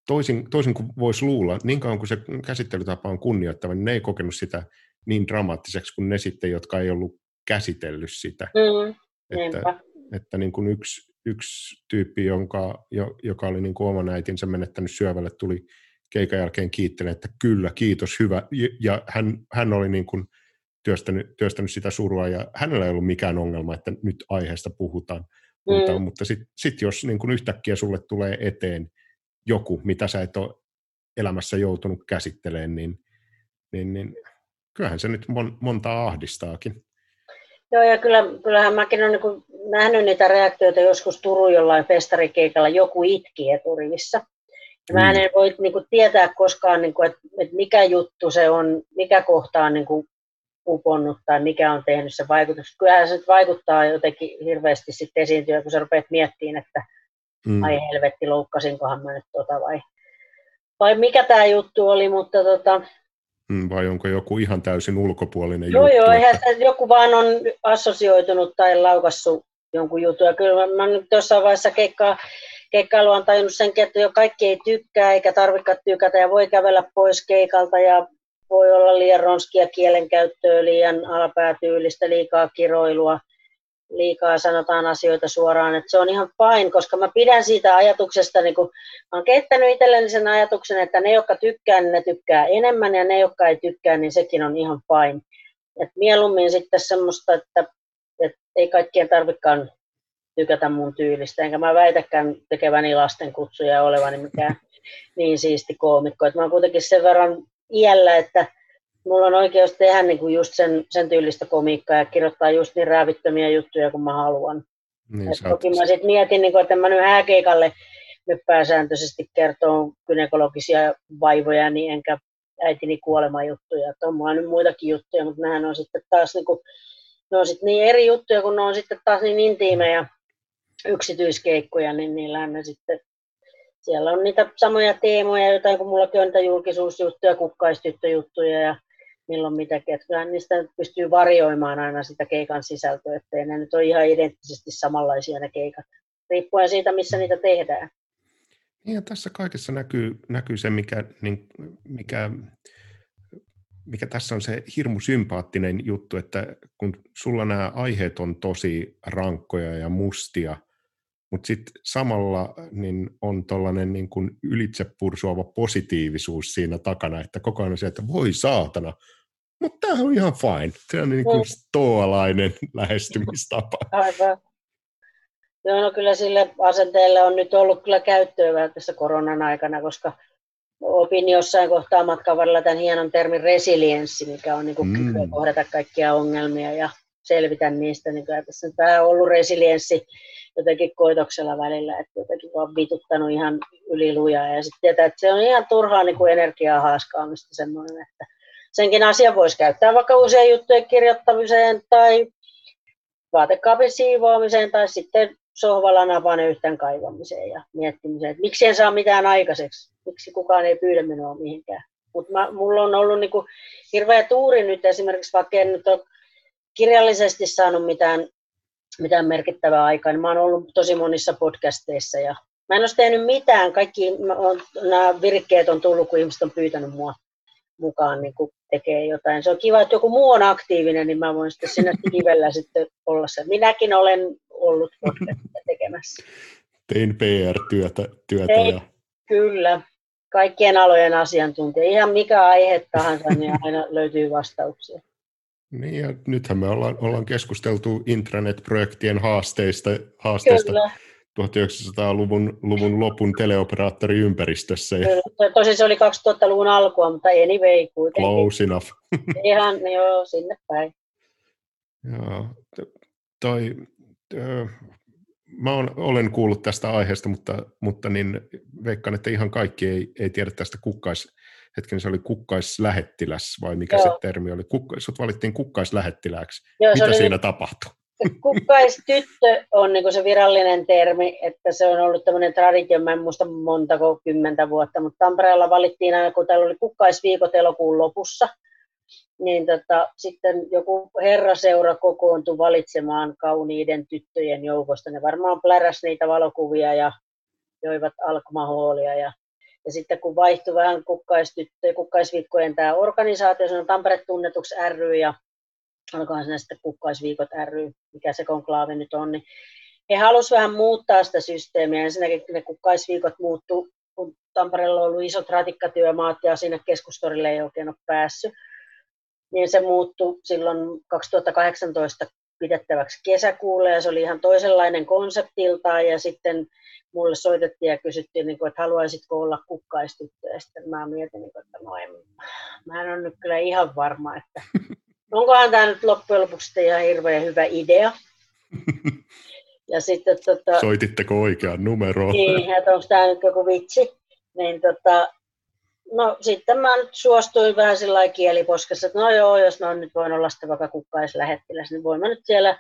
toisin, toisin kuin voisi luulla, niin kauan kuin se käsittelytapa on kunnioittava, niin ne ei kokenut sitä niin dramaattiseksi kuin ne sitten, jotka ei ollut käsitellyt sitä. Mm, että, että niin kuin yksi, yksi tyyppi, jonka, joka oli niin kuin oman äitinsä menettänyt syövälle, tuli keikan jälkeen kiittelemään, että kyllä, kiitos, hyvä. Ja hän, hän oli niin kuin työstänyt, työstänyt sitä surua ja hänellä ei ollut mikään ongelma, että nyt aiheesta puhutaan. Mm. Mutta, mutta sitten sit jos niin kun yhtäkkiä sulle tulee eteen joku, mitä sä et ole elämässä joutunut käsittelemään, niin, niin, niin kyllähän se nyt mon, montaa ahdistaakin. Joo, ja kyllä, kyllähän mäkin olen niin nähnyt niitä reaktioita joskus Turun jollain festarikeikalla, joku itki eturivissä. Ja mä mm. en voi niin kuin, tietää koskaan, niin kuin, että, että mikä juttu se on, mikä kohta on niin kuin, uponnut tai mikä on tehnyt se vaikutus. Kyllähän se vaikuttaa jotenkin hirveästi sitten esiintyä, kun sä rupeat miettimään, että mm. ai helvetti, loukkasinkohan mä nyt tota vai, vai mikä tämä juttu oli, mutta tota, mm, vai onko joku ihan täysin ulkopuolinen joo, juttu? Joo, eihän että... joku vaan on assosioitunut tai laukassut jonkun jutun. Ja kyllä mä, mä nyt jossain vaiheessa keikkaa, keikkailua on tajunnut senkin, että jo kaikki ei tykkää eikä tarvitse tykätä ja voi kävellä pois keikalta ja voi olla liian ronskia kielenkäyttöä, liian alapäätyylistä, liikaa kiroilua, liikaa sanotaan asioita suoraan, että se on ihan fine, koska mä pidän siitä ajatuksesta, niin kun mä oon kehittänyt itselleni sen ajatuksen, että ne, jotka tykkää, niin ne tykkää enemmän, ja ne, jotka ei tykkää, niin sekin on ihan fine. Et mieluummin sitten semmoista, että, että ei kaikkien tarvikaan tykätä mun tyylistä, enkä mä väitäkään tekeväni lasten kutsuja ja olevani mikään (laughs) niin siisti koomikko. Et mä oon kuitenkin sen verran iällä, että mulla on oikeus tehdä niin kuin just sen, sen tyylistä komiikkaa ja kirjoittaa just niin räävittömiä juttuja kuin mä haluan. Niin, toki mä sitten mietin, niin kuin, että mä nyt hääkeikalle nyt pääsääntöisesti kertoo gynekologisia vaivoja, niin enkä äitini kuolemajuttuja. Että on mulla nyt muitakin juttuja, mutta nämä on sitten taas niin, kuin, ne on sitten niin eri juttuja, kun ne on sitten taas niin intiimejä yksityiskeikkoja, niin niillä ne sitten siellä on niitä samoja teemoja, jotain kuin mullakin on niitä julkisuusjuttuja, kukkaistyttöjuttuja ja milloin mitäkin. Että niistä pystyy varjoimaan aina sitä keikan sisältöä, ettei ne nyt ole ihan identtisesti samanlaisia ne keikat, riippuen siitä, missä niitä tehdään. Niin ja tässä kaikessa näkyy, näkyy se, mikä, niin, mikä, mikä tässä on se hirmu sympaattinen juttu, että kun sulla nämä aiheet on tosi rankkoja ja mustia – mutta sitten samalla niin on tuollainen niin kuin ylitsepursuava positiivisuus siinä takana, että koko ajan on se, että voi saatana, mutta tämä on ihan fine. Se on niin kuin stoalainen (laughs) lähestymistapa. Aivan. Joo, no kyllä sille asenteelle on nyt ollut kyllä käyttöä vähän tässä koronan aikana, koska opin jossain kohtaa matkan varrella tämän hienon termin resilienssi, mikä on niin kuin mm. kohdata kaikkia ongelmia ja selvitä niistä. Niin kyllä tässä on vähän ollut resilienssi jotenkin koitoksella välillä, että jotenkin vaan vituttanut ihan ylilujaa ja sitten tietää, että se on ihan turhaa niin kuin energiaa haaskaamista semmoinen, että senkin asian voisi käyttää vaikka usein juttujen kirjoittamiseen tai vaatekaapin siivoamiseen tai sitten sohvalla napan yhteen kaivamiseen ja miettimiseen, että miksi en saa mitään aikaiseksi, miksi kukaan ei pyydä minua mihinkään. Mutta mulla on ollut niinku hirveä tuuri nyt esimerkiksi, vaikka en nyt ole kirjallisesti saanut mitään mitään merkittävää aikaa, niin mä oon ollut tosi monissa podcasteissa ja mä en ole tehnyt mitään. Kaikki nämä virkkeet on tullut, kun ihmiset on pyytänyt mua mukaan niin kun tekee jotain. Se on kiva, että joku muu on aktiivinen, niin mä voin sitten sinne kivellä (laughs) sitten olla se. Minäkin olen ollut podcastia tekemässä. Tein PR-työtä. Työtä Ei, ja... Kyllä. Kaikkien alojen asiantuntija. Ihan mikä aihe tahansa, niin aina löytyy vastauksia. Niin ja nythän me ollaan, ollaan keskusteltu intranet-projektien haasteista, haasteista 1900-luvun luvun lopun teleoperaattoriympäristössä. Kyllä. Tosin se oli 2000-luvun alkua, mutta anyway kuitenkin. Close enough. (laughs) Ihan joo, sinne päin. Joo, toi, mä on, olen kuullut tästä aiheesta, mutta, mutta niin veikkaan, että ihan kaikki ei, ei tiedä tästä kukkais, hetken se oli kukkaislähettiläs vai mikä Joo. se termi oli? Kukka, sut valittiin kukkaislähettilääksi. Joo, Mitä siinä niin, tapahtui? Kukkaistyttö on niin se virallinen termi, että se on ollut tämmöinen traditio, mä en muista montako kymmentä vuotta, mutta Tampereella valittiin aina, kun täällä oli kukkaisviikot elokuun lopussa, niin tota, sitten joku herraseura kokoontui valitsemaan kauniiden tyttöjen joukosta. Ne varmaan pläräs niitä valokuvia ja joivat alkomahuolia ja ja sitten kun vaihtui vähän kukkaisviikkojen tämä organisaatio, se on Tampere tunnetuksi ry ja olikohan se sitten kukkaisviikot ry, mikä se konklaavi nyt on, niin he halusivat vähän muuttaa sitä systeemiä. Ensinnäkin ne kukkaisviikot muuttu, kun Tampereella on ollut isot ratikkatyömaat ja sinne keskustorille ei oikein ole päässyt. Niin se muuttui silloin 2018 pidettäväksi kesäkuulle ja se oli ihan toisenlainen konseptiltaan ja sitten mulle soitettiin ja kysyttiin, niin kuin, että haluaisitko olla kukkaistyttö ja sitten mä mietin, niin kuin, että no en, mä en ole nyt kyllä ihan varma, että (laughs) onkohan tämä nyt loppujen lopuksi ihan hirveän hyvä idea. (laughs) Ja sitten, tota, Soititteko oikean numeroon? Niin, että onko tämä nyt joku vitsi. Niin, tota, no sitten mä nyt suostuin vähän sillä kieliposkessa, että no joo, jos mä nyt voin olla sitten vaikka kukkaislähettiläs, niin voin mä nyt siellä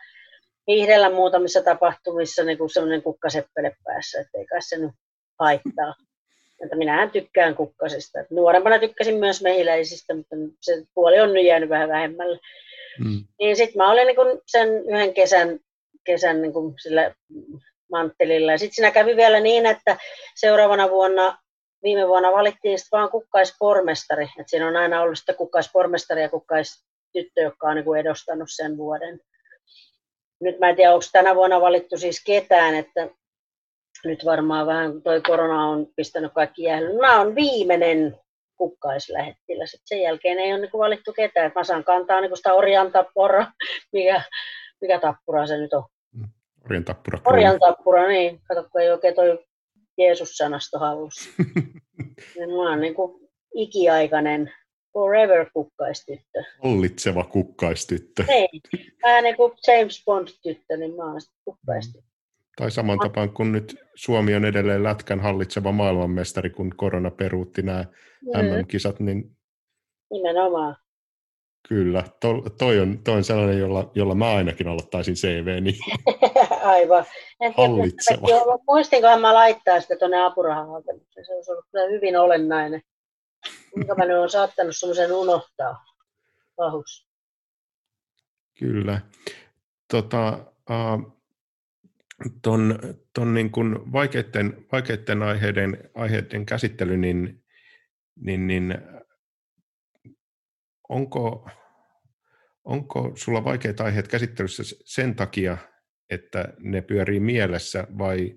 hiihdellä muutamissa tapahtumissa niin kuin semmoinen kukkaseppele päässä, ettei kai se nyt haittaa. Että minähän tykkään kukkasista. Nuorempana tykkäsin myös mehiläisistä, mutta se puoli on nyt jäänyt vähän vähemmälle. Mm. Niin sitten mä olin niin sen yhden kesän, kesän niin sillä manttelilla. Ja sitten siinä kävi vielä niin, että seuraavana vuonna, viime vuonna valittiin sitten vaan kukkaispormestari. Et siinä on aina ollut sitten kukkaispormestari ja kukkaistyttö, joka on niin edustanut sen vuoden. Nyt mä en tiedä, onko tänä vuonna valittu siis ketään, että nyt varmaan vähän toi korona on pistänyt kaikki jäälle. Mä oon viimeinen kukkaislähettiläs. Et sen jälkeen ei ole niin valittu ketään. Mä saan kantaa niin sitä orjan tappura, (laughs) mikä, mikä tappura se nyt on. Mm. Orjan tappura. Orjan tappura, niin. Kato, kun ei oikein toi Jeesus-sanasto hallussa. (laughs) mä oon niin kuin ikiaikainen forever kukkaistyttö. Hallitseva kukkaistyttö. Ei, vähän niin kuin James Bond-tyttö, niin mä oon kukkaistyttö. Tai saman tapaan kuin nyt Suomi on edelleen lätkän hallitseva maailmanmestari, kun korona peruutti nämä mm. MM-kisat, niin... Nimenomaan. Kyllä, to, toi, on, toi on sellainen, jolla, jolla mä ainakin aloittaisin CV. Niin (laughs) Aivan. Hallitseva. Tiedä, muistinkohan mä laittaa sitä tuonne apurahahakemukseen. Se olisi ollut kyllä hyvin olennainen. Kuinka mä nyt olen saattanut semmoisen unohtaa. Pahus. Kyllä. Tota, uh, ton, ton niin kuin vaikeiden, vaikeiden aiheiden, aiheiden käsittely, niin, niin, niin onko, onko sulla vaikeat aiheet käsittelyssä sen takia, että ne pyörii mielessä vai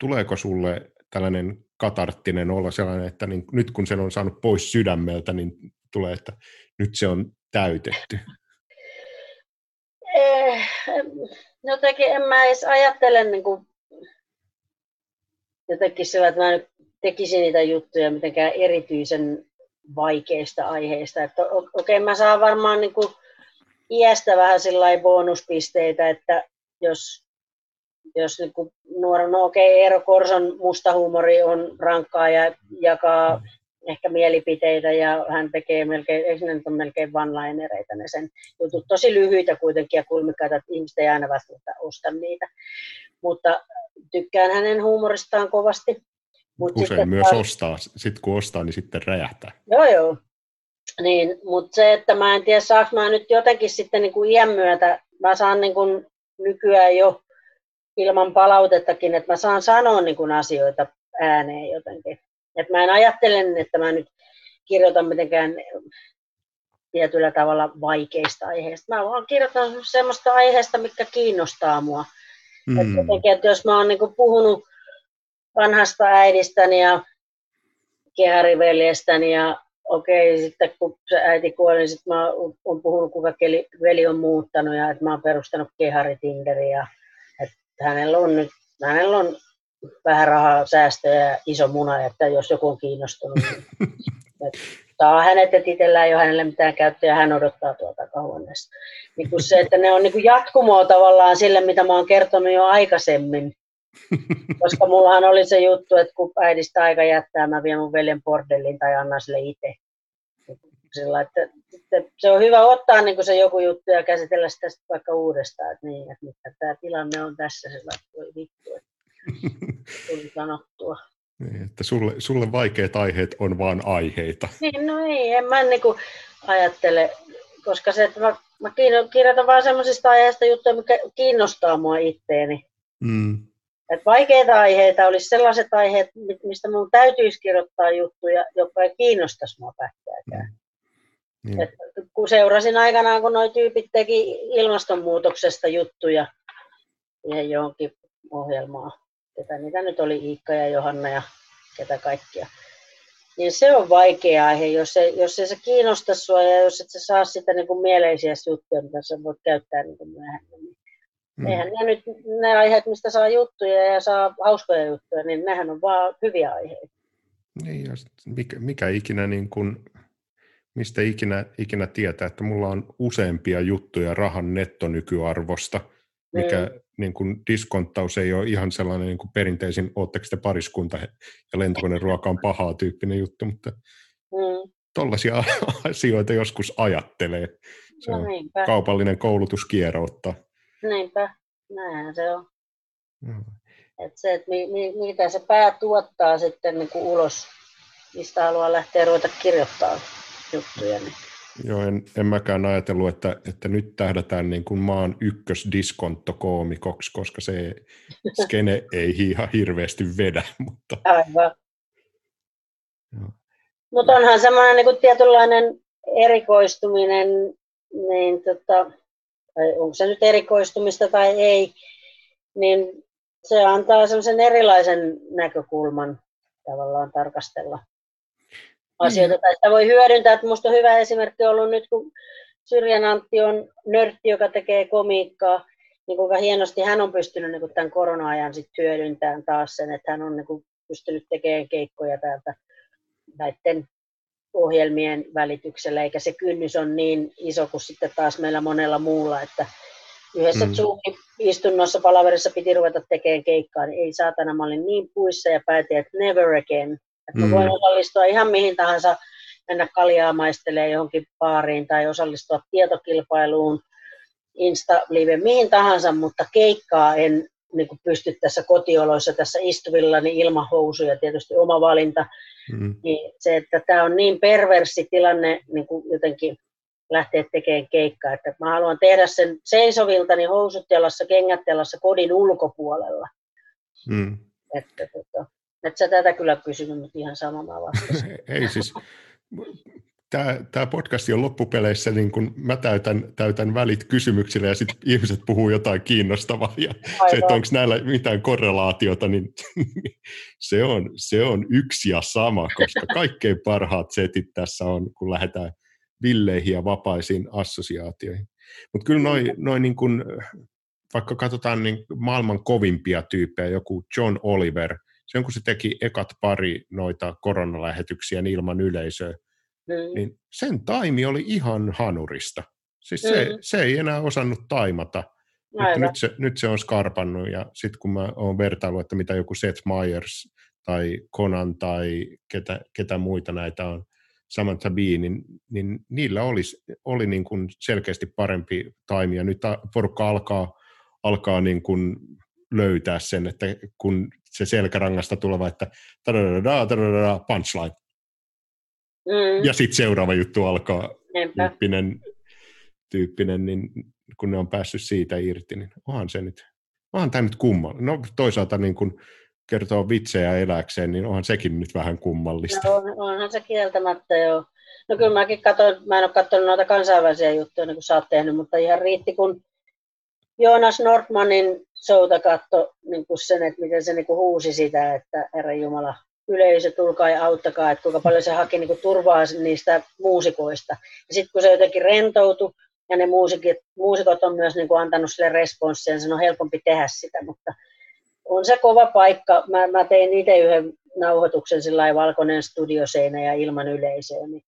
tuleeko sulle tällainen katarttinen olo sellainen, että niin nyt kun sen on saanut pois sydämeltä, niin tulee, että nyt se on täytetty? Eh, jotenkin en mä edes ajattele niin kuin, jotenkin sillä, että mä nyt tekisin niitä juttuja mitenkään erityisen vaikeista aiheista. Että okei, okay, mä saan varmaan niin kuin iästä vähän sillä bonuspisteitä, että jos, jos niin kuin nuora, no okei, okay, Eero Korson musta huumori on rankkaa ja jakaa ehkä mielipiteitä ja hän tekee melkein, eikö ne ole melkein vanlainereita ne sen jutut. Tosi lyhyitä kuitenkin ja kulmikkaita, että ihmiset ei aina välttämättä osta niitä. Mutta tykkään hänen huumoristaan kovasti. Mut Usein sitten, myös taas... ostaa, sitten kun ostaa, niin sitten räjähtää. Joo, joo. Niin, mutta se, että mä en tiedä, saanko mä nyt jotenkin sitten niin kuin iän myötä, mä saan niin kuin nykyään jo ilman palautettakin, että mä saan sanoa niin kuin asioita ääneen jotenkin. Et mä en ajattele, että mä nyt kirjoitan mitenkään tietyllä tavalla vaikeista aiheista. Mä vaan kirjoitan semmoista aiheesta, mikä kiinnostaa mua. Mm. Et jotenkin, että jos mä oon niinku puhunut vanhasta äidistäni ja kehariveljestäni ja okei, sitten kun se äiti kuoli, niin sitten mä oon puhunut, kuinka veli on muuttanut ja että mä oon perustanut keharitinderiä. Että hänellä on nyt, hänellä on vähän rahaa, säästöjä ja iso muna, että jos joku on kiinnostunut, niin (laughs) saa hänet, että itsellään ei ole hänelle mitään käyttöä, hän odottaa tuolta takahuoneesta. Niin se, että ne on niin kuin jatkumoa tavallaan sille, mitä mä oon kertonut jo aikaisemmin. Koska mullahan oli se juttu, että kun äidistä aika jättää, mä vien mun veljen bordelliin tai annan sille itse. Sillä, että, että se on hyvä ottaa niin se joku juttu ja käsitellä sitä vaikka uudestaan, että, niin, että, että tämä tilanne on tässä, sillä, että vittu, että tuli sanottua. Niin, että sulle, sulle vaikeat aiheet on vaan aiheita. Niin, no ei, en mä niin kuin ajattele, koska se, että mä, mä kirjoitan vaan semmoisista aiheista juttuja, mikä kiinnostaa mua itteeni. Mm. Et vaikeita aiheita olisi sellaiset aiheet, mistä mun täytyisi kirjoittaa juttuja, jotka ei kiinnostaisi mua pätkääkään. Mm. Niin. Et kun seurasin aikanaan, kun nuo tyypit teki ilmastonmuutoksesta juttuja siihen johonkin ohjelmaan, ketä niitä nyt oli, Iikka ja Johanna ja ketä kaikkia. niin se on vaikea aihe, jos, se, jos ei se kiinnosta sinua ja jos et sä saa sitä niin kuin mieleisiä juttuja, mitä sä voit käyttää niin kuin myöhemmin. Mm. Eihän ne nyt, ne aiheet, mistä saa juttuja ja saa hauskoja juttuja, niin nehän on vaan hyviä aiheita. Niin, ja mikä, mikä ikinä, niin kun, mistä ikinä, ikinä tietää, että mulla on useampia juttuja rahan nettonykyarvosta, mikä mm. niin kun diskonttaus ei ole ihan sellainen niin kuin perinteisin, ootteko te pariskunta ja lentokoneruoka on pahaa tyyppinen juttu, mutta mm. tollaisia (laughs) asioita joskus ajattelee. Se no, on niinpä. kaupallinen koulutuskierroutta. Niinpä, näinhän se on. Mm. Et se, että mi, mi, mitä se pää tuottaa sitten niin kuin ulos, mistä haluaa lähteä ruveta kirjoittaa juttuja. Niin. Joo, en, en mäkään ajatellut, että, että nyt tähdätään niin kuin maan ykkösdiskonttokoomikoksi, koska se (laughs) skene ei ihan hirveästi vedä. Mutta... Aivan. Mutta onhan semmoinen niin kuin tietynlainen erikoistuminen, niin tota, tai onko se nyt erikoistumista tai ei, niin se antaa semmoisen erilaisen näkökulman tavallaan tarkastella asioita. Mm. Tai sitä voi hyödyntää, että minusta on hyvä esimerkki ollut nyt, kun Syrjän Antti on nörtti, joka tekee komiikkaa, niin kuinka hienosti hän on pystynyt niin tämän korona-ajan sit hyödyntämään taas sen, että hän on niin pystynyt tekemään keikkoja täältä näiden ohjelmien välityksellä, eikä se kynnys on niin iso kuin sitten taas meillä monella muulla, että yhdessä mm. Zoom-istunnossa palaverissa piti ruveta tekemään keikkaa, niin ei saatana, mä olin niin puissa ja päätin, että never again. Että mm. voin osallistua ihan mihin tahansa, mennä kaljaa maistelemaan johonkin baariin tai osallistua tietokilpailuun, Insta-live, mihin tahansa, mutta keikkaa en niin kuin pysty tässä kotioloissa tässä istuvilla niin ilman housuja, tietysti oma valinta. Mm. Niin se, että tämä on niin perversi tilanne niin kuin jotenkin lähteä tekemään keikkaa. Että mä haluan tehdä sen seisovilta, niin housut jalassa, kengät jalassa kodin ulkopuolella. Mm. Että, tota, et sä tätä kyllä kysynyt, mutta ihan sama mä (laughs) Ei siis, tämä, tämä podcast on loppupeleissä, niin kun mä täytän, täytän välit kysymyksillä ja sitten ihmiset puhuu jotain kiinnostavaa ja Aivan. se, että onko näillä mitään korrelaatiota, niin (laughs) se on, se on yksi ja sama, koska kaikkein parhaat setit tässä on, kun lähdetään villeihin ja vapaisiin assosiaatioihin. Mutta kyllä noin noi niin kun, vaikka katsotaan niin maailman kovimpia tyyppejä, joku John Oliver, sen kun se teki ekat pari noita koronalähetyksiä niin ilman yleisöä, mm. niin sen taimi oli ihan hanurista. Siis mm. se, se ei enää osannut taimata. Mutta nyt se, nyt se on skarpannut ja sitten kun mä oon vertailu, että mitä joku Seth Meyers tai Conan tai ketä, ketä muita näitä on, Samantha Bee, niin, niin niillä oli, oli niin kuin selkeästi parempi taimi ja nyt porukka alkaa, alkaa niin kuin löytää sen, että kun se selkärangasta tuleva, että punchline, Mm. Ja sitten seuraava juttu alkaa tyyppinen, tyyppinen, niin kun ne on päässyt siitä irti, niin onhan se nyt, onhan tämä nyt kummallista. No toisaalta niin kun kertoo vitsejä eläkseen, niin onhan sekin nyt vähän kummallista. No, on, onhan se kieltämättä joo. No kyllä mäkin katsoin, mä en ole katsonut noita kansainvälisiä juttuja niin kuin sä oot tehnyt, mutta ihan riitti kun Jonas Nordmanin showta katto niin kuin sen, että miten se niin kuin huusi sitä, että Herra Jumala, yleisö, tulkaa ja auttakaa, että kuinka paljon se haki niin kuin turvaa niistä muusikoista. Ja sitten kun se jotenkin rentoutui, ja ne muusikot, muusikot on myös niin kuin antanut sille responssia, niin se on helpompi tehdä sitä, mutta on se kova paikka. Mä, mä tein itse yhden nauhoituksen sillä valkoinen studioseinä ja ilman yleisöä, niin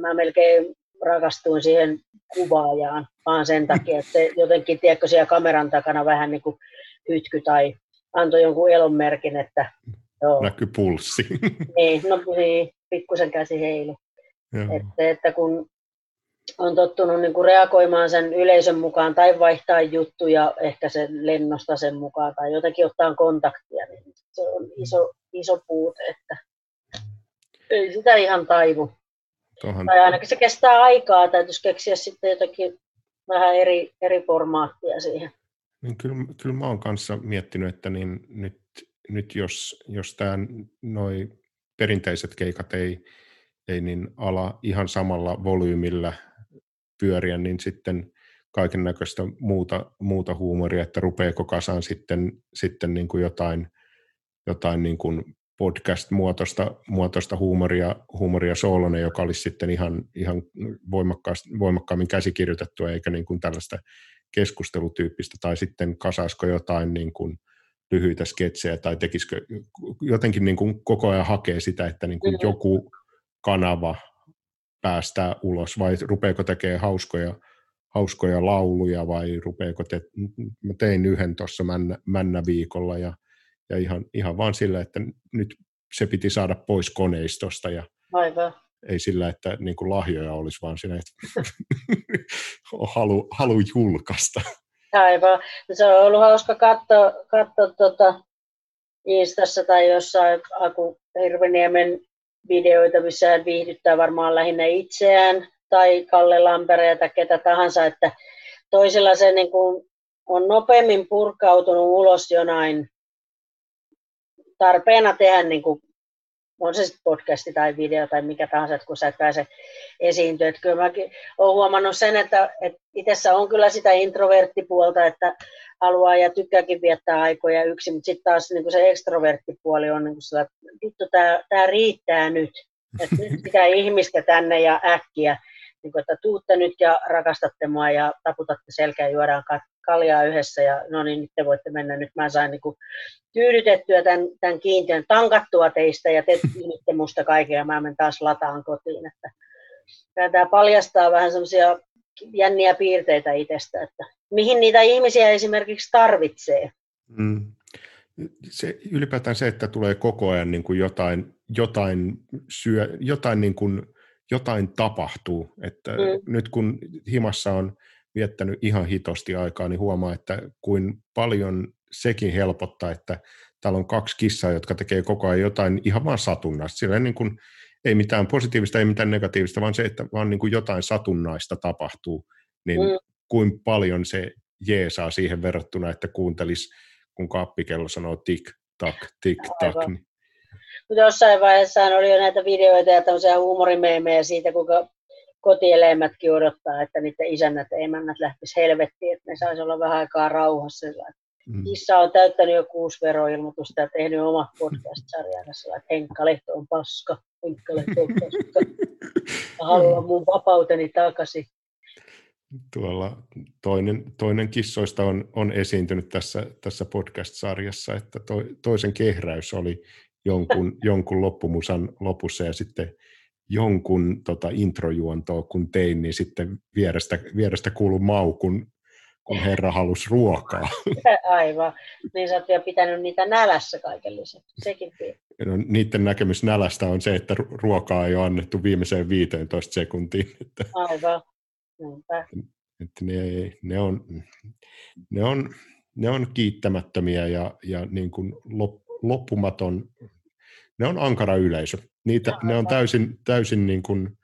mä melkein rakastuin siihen kuvaajaan, vaan sen takia, että se jotenkin, tiedätkö, siellä kameran takana vähän niin kuin hytky tai antoi jonkun elonmerkin, että Joo. näkyy pulssi. (laughs) Niin, no niin, pikkusen käsi heilu. Että, että kun on tottunut niin kuin reagoimaan sen yleisön mukaan tai vaihtaa juttuja ehkä sen lennosta sen mukaan tai jotenkin ottaa kontaktia, niin se on iso, iso puute, että ei sitä ihan taivu. Tuohon... Tai ainakin se kestää aikaa, täytyisi keksiä sitten jotakin vähän eri, eri formaattia siihen. Niin kyllä, kyllä mä oon kanssa miettinyt, että niin nyt nyt jos, jos tämä noi perinteiset keikat ei, ei niin ala ihan samalla volyymillä pyöriä, niin sitten kaiken näköistä muuta, muuta huumoria, että rupeeko kasaan sitten, sitten niin kuin jotain, jotain niin kuin podcast-muotoista muotoista huumoria, huumoria soolonen, joka olisi sitten ihan, ihan voimakkaammin käsikirjoitettua, eikä niin kuin tällaista keskustelutyyppistä, tai sitten kasaisiko jotain niin kuin lyhyitä sketsejä, tai tekisikö jotenkin niin kuin koko ajan hakee sitä, että niin kuin joku kanava päästää ulos, vai rupeeko tekemään hauskoja, hauskoja lauluja, vai rupeeko te, mä tein yhden tuossa männä, männä viikolla, ja ja ihan, ihan vaan sillä, että nyt se piti saada pois koneistosta ja Aivan. ei sillä, että niin kuin lahjoja olisi, vaan sillä, että (laughs) halu, halu julkaista. Aivan. Se on ollut hauska katsoa, katsoa tuota Instassa tai jossain Aku Hirveniemen videoita, missä hän viihdyttää varmaan lähinnä itseään tai Kalle Lamperea tai ketä tahansa, että toisilla se niin kuin on nopeammin purkautunut ulos jonain tarpeena tehdä, niin kuin, on se sitten podcasti tai video tai mikä tahansa, että kun sä et pääse esiintyä. Että kyllä mäkin olen huomannut sen, että, että itsessä on kyllä sitä introverttipuolta, että haluaa ja tykkääkin viettää aikoja yksin, mutta sitten taas niin se ekstroverttipuoli on niin kuin sillä, että vittu, tämä riittää nyt. Että nyt pitää (laughs) ihmistä tänne ja äkkiä. Niin kuin, että tuutte nyt ja rakastatte mua ja taputatte selkään, juodaan kaljaa yhdessä ja no niin, nyt te voitte mennä. Nyt mä sain niin kuin, tyydytettyä tämän, tämän kiintiön, tankattua teistä ja te (laughs) tyydytte musta kaiken ja mä menen taas lataan kotiin. Että, tämä paljastaa vähän semmoisia jänniä piirteitä itsestä, että mihin niitä ihmisiä esimerkiksi tarvitsee. Mm. Se, ylipäätään se, että tulee koko ajan niin kuin jotain, jotain, syö, jotain, niin kuin, jotain tapahtuu. Että mm. Nyt kun himassa on viettänyt ihan hitosti aikaa, niin huomaa, että kuin paljon sekin helpottaa, että täällä on kaksi kissaa, jotka tekee koko ajan jotain ihan vaan satunnaista. Sillä niin kuin, ei mitään positiivista, ei mitään negatiivista, vaan se, että vaan niin kuin jotain satunnaista tapahtuu, niin mm. kuin paljon se jeesaa siihen verrattuna, että kuuntelis, kun kappikello sanoo tik, tak, tik, tak. Niin. Jossain vaiheessa oli jo näitä videoita ja tämmöisiä huumorimeemejä siitä, kuinka kotieläimetkin odottaa, että niiden isännät ja emännät lähtis helvettiin, että ne saisi olla vähän aikaa rauhassa. Mm. Kissa on täyttänyt jo kuusi veroilmoitusta ja tehnyt oma podcast-sarjansa, että Henkka Lehto on paska, Henkka Lehto on paska. (laughs) Mä haluan mun vapauteni takaisin. Tuolla toinen, toinen kissoista on, on esiintynyt tässä, tässä podcast-sarjassa, että to, toisen kehräys oli jonkun, jonkun loppumusan lopussa ja sitten jonkun tota, introjuontoa kun tein, niin sitten vierestä, vierestä kuului mau, kun, kun herra halusi ruokaa. (laughs) Aivan. Niin sä oot vielä pitänyt niitä nälässä kaiken lisäksi. Sekin no, niiden näkemys nälästä on se, että ruokaa ei ole annettu viimeiseen 15 sekuntiin. (laughs) Että, Aivan. Niinpä. Että ne, ne, on, ne, on, ne on kiittämättömiä ja, ja niin kuin loppumaton, ne on ankara yleisö. Niitä, ne on täysin, täysin niin, kuin,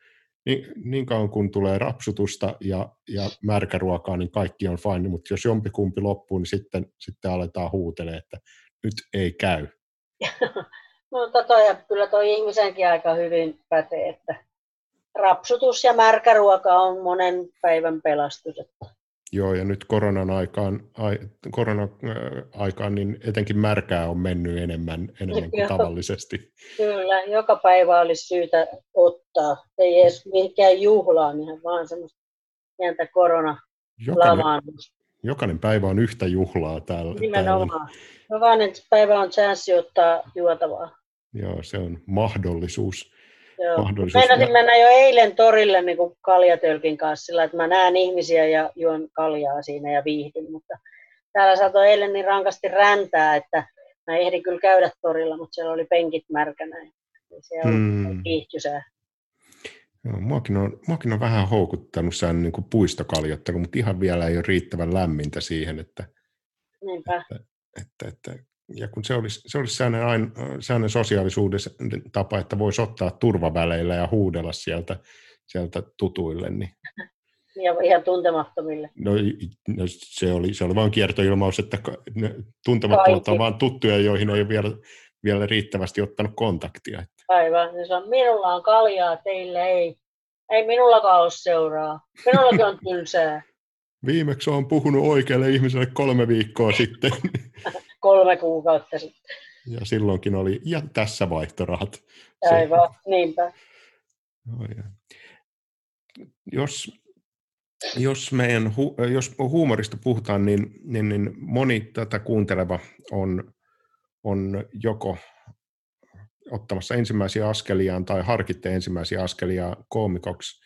niin, niin kauan kun tulee rapsutusta ja, ja märkäruokaa, niin kaikki on fine, mutta jos jompikumpi loppuu, niin sitten, sitten aletaan huutelemaan, että nyt ei käy. (laughs) mutta toi, kyllä tuo ihmisenkin aika hyvin pätee, että rapsutus ja märkäruoka on monen päivän pelastus. Että Joo, ja nyt koronan aikaan, ai, koronan aikaan niin etenkin märkää on mennyt enemmän, enemmän kuin tavallisesti. Kyllä, joka päivä olisi syytä ottaa. Ei edes mihinkään ihan vaan semmoista pientä korona jokainen, jokainen päivä on yhtä juhlaa täällä. Nimenomaan. Jokainen päivä on chanssi ottaa juotavaa. Joo, se on mahdollisuus. Joo. Meinasin mennä jo eilen torille niin kuin kaljatölkin kanssa sillä, että mä näen ihmisiä ja juon kaljaa siinä ja viihdyn, mutta täällä saatoi eilen niin rankasti räntää, että mä ehdin kyllä käydä torilla, mutta siellä oli penkit märkänä. Se on hmm. kiihtyisää. Joo, muakin, on, muakin on vähän houkuttanut sään niin kuin puistokaljottelu, mutta ihan vielä ei ole riittävän lämmintä siihen, että, Niinpä. että, että, että ja kun se olisi, se olisi sellainen, sellainen sosiaalisuuden tapa, että voisi ottaa turvaväleillä ja huudella sieltä, sieltä tutuille. Niin. Ja ihan tuntemattomille. No, no se, oli, se oli vain kiertoilmaus, että tuntemattomat on vain tuttuja, joihin ei ole vielä, vielä riittävästi ottanut kontaktia. Aivan, niin se on, minulla on kaljaa, teille ei. Ei minullakaan ole seuraa. Minullakin on tylsää. (laughs) Viimeksi on puhunut oikealle ihmiselle kolme viikkoa sitten. (laughs) kolme kuukautta sitten. Ja silloinkin oli, ja tässä vaihtorahat. Aivan, Se. niinpä. No, ja. Jos, jos, meidän, jos huumorista puhutaan, niin, niin, niin moni tätä kuunteleva on, on joko ottamassa ensimmäisiä askeliaan tai harkitte ensimmäisiä askelia koomikoksi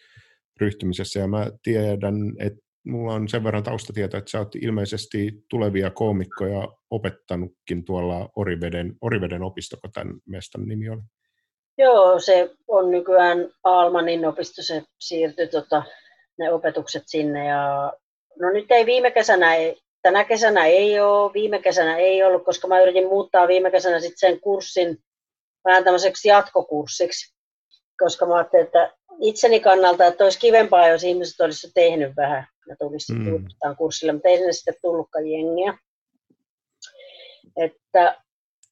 ryhtymisessä. Ja mä tiedän, että mulla on sen verran taustatietoa, että sä oot ilmeisesti tulevia koomikkoja opettanutkin tuolla Oriveden, Oriveden opisto, tämän mestan nimi oli. Joo, se on nykyään Almanin opisto, se siirtyi tota, ne opetukset sinne. Ja, no nyt ei viime kesänä, ei, tänä kesänä ei ole, viime kesänä ei ollut, koska mä yritin muuttaa viime kesänä sitten sen kurssin vähän tämmöiseksi jatkokurssiksi, koska mä ajattelin, että itseni kannalta, että olisi kivempaa, jos ihmiset olisivat tehnyt vähän ja tulisi mm. uudestaan kurssille, mutta ei sinne sitten tullutkaan jengiä. Että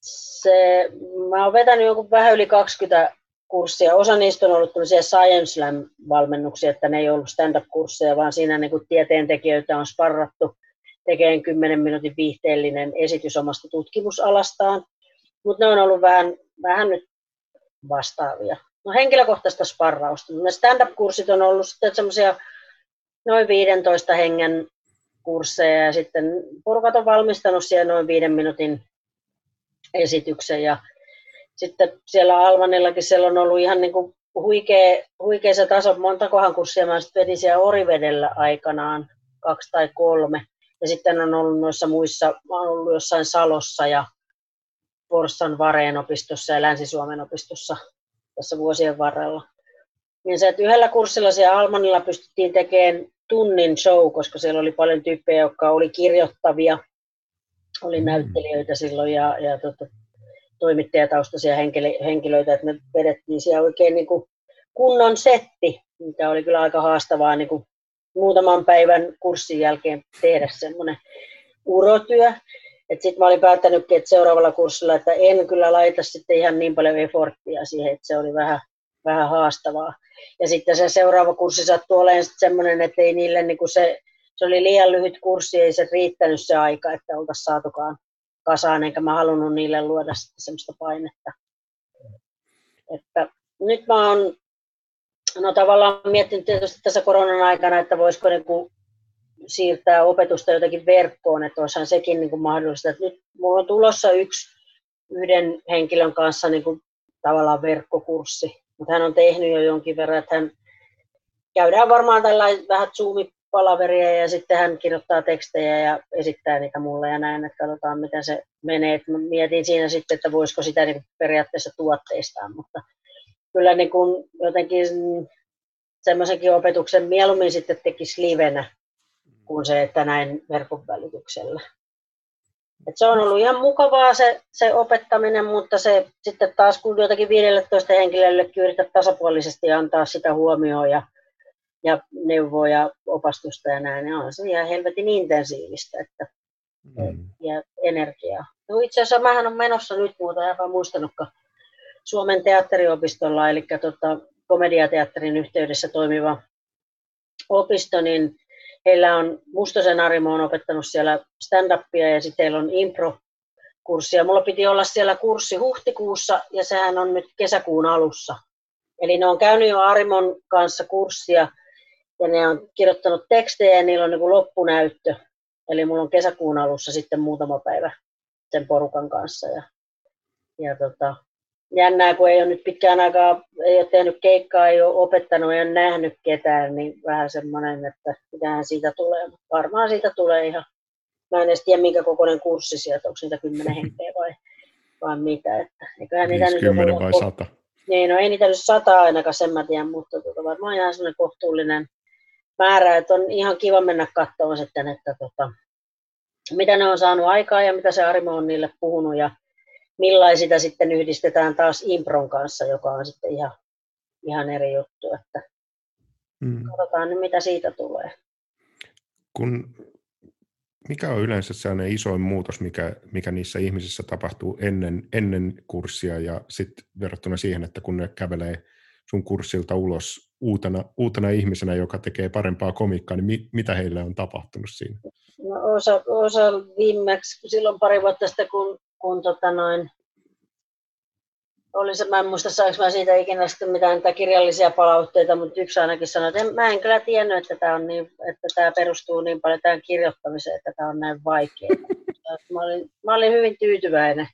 se, mä oon vetänyt joku vähän yli 20 kurssia. Osa niistä on ollut tämmöisiä Science Slam-valmennuksia, että ne ei ollut stand-up-kursseja, vaan siinä niin tieteentekijöitä on sparrattu tekemään 10 minuutin viihteellinen esitys omasta tutkimusalastaan. Mutta ne on ollut vähän, vähän nyt vastaavia. No henkilökohtaista sparrausta. Ne stand-up-kurssit on ollut sitten semmoisia noin 15 hengen kursseja ja sitten porukat on valmistanut siellä noin viiden minuutin esityksen ja sitten siellä Almanillakin siellä on ollut ihan niin kuin huikea, huikea se taso. Montakohan kurssia mä sitten vedin siellä Orivedellä aikanaan, kaksi tai kolme. Ja sitten on ollut noissa muissa, mä oon ollut jossain Salossa ja Forssan Vareen opistossa ja Länsi-Suomen opistossa tässä vuosien varrella. Niin se, että yhdellä kurssilla siellä Almanilla pystyttiin tekemään tunnin show, koska siellä oli paljon tyyppejä, jotka oli kirjoittavia, oli mm. näyttelijöitä silloin ja, ja tota, toimittajataustaisia henkilöitä, että me vedettiin siellä oikein niin kuin kunnon setti, mikä oli kyllä aika haastavaa niin kuin muutaman päivän kurssin jälkeen tehdä semmoinen urotyö. Sitten mä olin päättänytkin, että seuraavalla kurssilla, että en kyllä laita sitten ihan niin paljon eforttia siihen, että se oli vähän, vähän haastavaa. Ja sitten se seuraava kurssi sattui olemaan semmoinen, että ei niille niin kuin se, se oli liian lyhyt kurssi, ei se riittänyt se aika, että oltaisiin saatukaan kasaan, enkä mä halunnut niille luoda sitten semmoista painetta. Että nyt mä oon no tavallaan miettinyt tietysti tässä koronan aikana, että voisiko niin kuin siirtää opetusta jotenkin verkkoon, että olisihan sekin niin kuin mahdollista. Että nyt mulla on tulossa yksi yhden henkilön kanssa niin kuin tavallaan verkkokurssi, mutta hän on tehnyt jo jonkin verran, että hän käydään varmaan tällä vähän Zoomi palaveria ja sitten hän kirjoittaa tekstejä ja esittää niitä mulle ja näin, että katsotaan miten se menee. Mä mietin siinä sitten, että voisiko sitä niin periaatteessa tuotteistaa, mutta kyllä niin kuin jotenkin semmoisenkin opetuksen mieluummin sitten tekisi livenä kuin se, että näin verkon välityksellä. Et se on ollut ihan mukavaa se, se opettaminen, mutta se sitten taas kun jotakin 15 henkilölle yrität tasapuolisesti antaa sitä huomioon ja ja neuvoa ja opastusta ja näin, niin on se ihan helvetin intensiivistä että, mm. ja energiaa. No itse asiassa mähän on menossa nyt, muuta en muistanutkaan, Suomen teatteriopistolla, eli tota, komediateatterin yhteydessä toimiva opisto, niin heillä on, Mustosen Arimo on opettanut siellä stand-upia ja sitten heillä on impro kurssia. Mulla piti olla siellä kurssi huhtikuussa ja sehän on nyt kesäkuun alussa. Eli ne on käynyt jo Arimon kanssa kurssia ja ne on kirjoittanut tekstejä ja niillä on niin loppunäyttö. Eli mulla on kesäkuun alussa sitten muutama päivä sen porukan kanssa. Ja, ja tota, jännää, kun ei ole nyt pitkään aikaa, ei ole tehnyt keikkaa, ei ole opettanut, ei ole nähnyt ketään, niin vähän semmoinen, että mitähän siitä tulee. Varmaan siitä tulee ihan, mä en edes tiedä minkä kokoinen kurssi sieltä, onko niitä kymmenen henkeä vai, vai mitä. Että, eiköhän niitä nyt vai sata? Niin, no ei niitä nyt sata ainakaan, sen mä tiedän, mutta tota, varmaan ihan semmoinen kohtuullinen määrä, että on ihan kiva mennä katsomaan sitten, että tota, mitä ne on saanut aikaa ja mitä se Arimo on niille puhunut ja millaisia sitten yhdistetään taas Impron kanssa, joka on sitten ihan, ihan eri juttu, että mm. katsotaan nyt mitä siitä tulee. Kun, mikä on yleensä sellainen isoin muutos, mikä, mikä niissä ihmisissä tapahtuu ennen, ennen kurssia ja sitten verrattuna siihen, että kun ne kävelee sun kurssilta ulos uutena, uutena ihmisenä, joka tekee parempaa komikkaa, niin mi, mitä heille on tapahtunut siinä? No osa, osa viimeksi, silloin pari vuotta sitten, kun, kun tota noin, oli se, mä en muista saanko mä siitä ikinä sitten mitään kirjallisia palautteita, mutta yksi ainakin sanoi, että en, mä en kyllä tiennyt, että tämä, on niin, että tämä perustuu niin paljon tähän kirjoittamiseen, että tämä on näin vaikeaa. Mä olin, mä olin hyvin tyytyväinen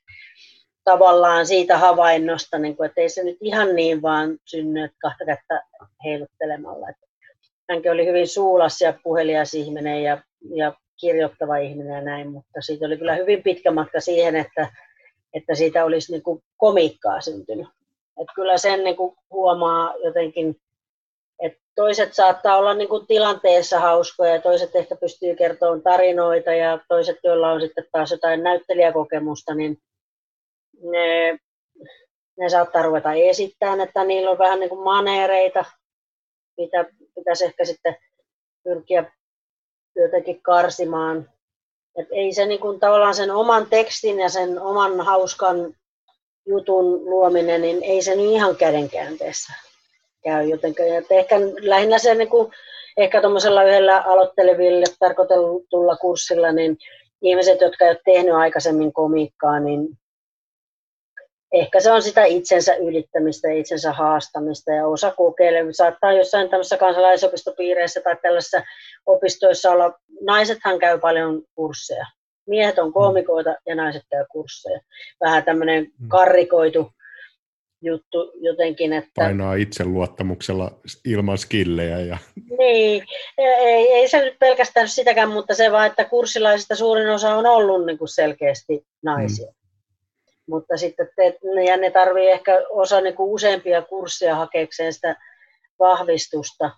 tavallaan siitä havainnosta, niin kuin, että ei se nyt ihan niin vaan synny, että kahta kättä heiluttelemalla. Hänkin oli hyvin suulas ja puhelias ihminen ja, ja kirjoittava ihminen ja näin, mutta siitä oli kyllä hyvin pitkä matka siihen, että, että siitä olisi niin kuin komiikkaa syntynyt. Että kyllä sen niin kuin huomaa jotenkin, että toiset saattaa olla niin kuin tilanteessa hauskoja ja toiset ehkä pystyy kertomaan tarinoita ja toiset, joilla on sitten taas jotain näyttelijäkokemusta, niin ne, ne saattaa ruveta esittämään, että niillä on vähän niin kuin maneereita, mitä pitäisi ehkä sitten pyrkiä jotenkin karsimaan. Et ei se niin kuin, tavallaan sen oman tekstin ja sen oman hauskan jutun luominen, niin ei se nyt ihan kädenkäänteessä käy. Jotenkin, että ehkä lähinnä se niin kuin, ehkä tuommoisella yhdellä aloitteleville tarkoitetulla kurssilla, niin ihmiset, jotka eivät tehnyt aikaisemmin komiikkaa, niin ehkä se on sitä itsensä ylittämistä itsensä haastamista ja osa kokeilee. Saattaa jossain tämmöisessä kansalaisopistopiireissä tai tällaisissa opistoissa olla, naisethan käy paljon kursseja. Miehet on koomikoita ja naiset käy kursseja. Vähän tämmöinen mm. karrikoitu juttu jotenkin, että... Painaa itseluottamuksella ilman skillejä. Ja... Niin, ei, ei se nyt pelkästään sitäkään, mutta se vaan, että kurssilaisista suurin osa on ollut niin kuin selkeästi naisia. Mm mutta sitten te, ja ne tarvii ehkä osa niin kuin useampia kursseja hakeakseen sitä vahvistusta.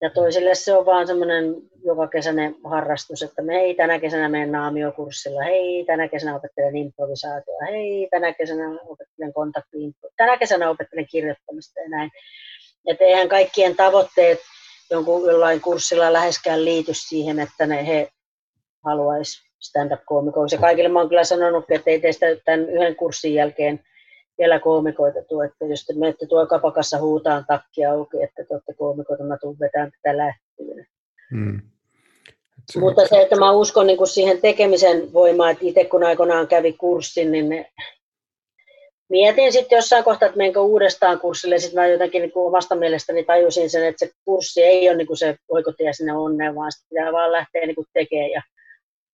Ja toisille se on vaan semmoinen joka kesäinen harrastus, että me hei tänä kesänä menen naamiokurssilla, hei tänä kesänä opettelen improvisaatiota, hei tänä kesänä opettelen kontaktiin, tänä kesänä opettelen kirjoittamista ja näin. Että eihän kaikkien tavoitteet jonkun jollain kurssilla läheskään liity siihen, että ne he haluaisi stand-up-koomikoiksi. Ja kaikille mä oon kyllä sanonut, että ei teistä tämän yhden kurssin jälkeen vielä koomikoita tuo, että jos te menette tuo kapakassa huutaan takkia auki, että te olette koomikoita, mä tuun vetämään tätä lähtöön. Hmm. Se Mutta se, että mä uskon niin kuin siihen tekemisen voimaan, että itse kun aikoinaan kävi kurssin, niin ne... mietin sitten jossain kohtaa, että menkö uudestaan kurssille, sitten mä jotenkin niin kuin omasta mielestäni tajusin sen, että se kurssi ei ole niin kuin se oikotie sinne onneen, vaan sitä pitää vaan lähteä niin kuin tekemään ja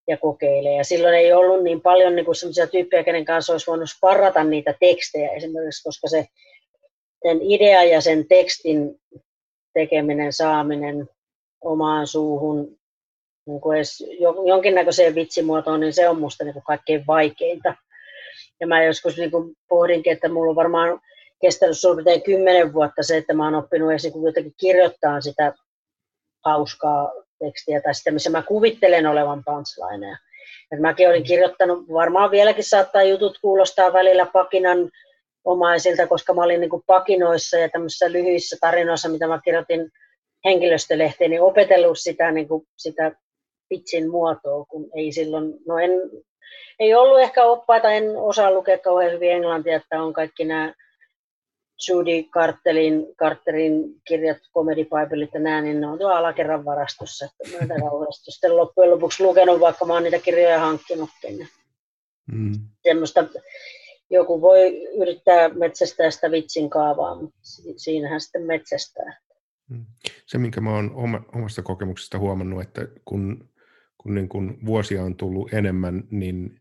ja kokeilee. Ja silloin ei ollut niin paljon niin sellaisia tyyppejä, kenen kanssa olisi voinut sparrata niitä tekstejä esimerkiksi, koska se sen idea ja sen tekstin tekeminen, saaminen omaan suuhun niin kuin edes jonkinnäköiseen vitsimuotoon, niin se on musta niin kaikkein vaikeinta. Ja mä joskus niin kuin pohdinkin, että mulla on varmaan kestänyt suurin kymmenen vuotta se, että mä oon oppinut edes niin jotenkin kirjoittaa sitä hauskaa tekstiä tai sitä, missä mä kuvittelen olevan punchlineja. Et mäkin olin kirjoittanut, varmaan vieläkin saattaa jutut kuulostaa välillä pakinan omaisilta, koska mä olin niin kuin pakinoissa ja tämmöisissä lyhyissä tarinoissa, mitä mä kirjoitin henkilöstölehteen, niin opetellut sitä, niin kuin, sitä pitsin muotoa, kun ei silloin, no en, ei ollut ehkä oppaita, en osaa lukea kauhean hyvin englantia, että on kaikki nämä Judy Carterin, Carterin kirjat, Comedy Biblet ja nämä, niin ne on tuolla alakerran varastossa. Että mä en sitten loppujen lopuksi lukenut, vaikka mä oon niitä kirjoja hankkinutkin. Mm. Semmoista, joku voi yrittää metsästää sitä vitsin kaavaa, mutta siinähän sitten metsästää. Mm. Se, minkä mä oon omasta kokemuksesta huomannut, että kun, kun niin kun vuosia on tullut enemmän, niin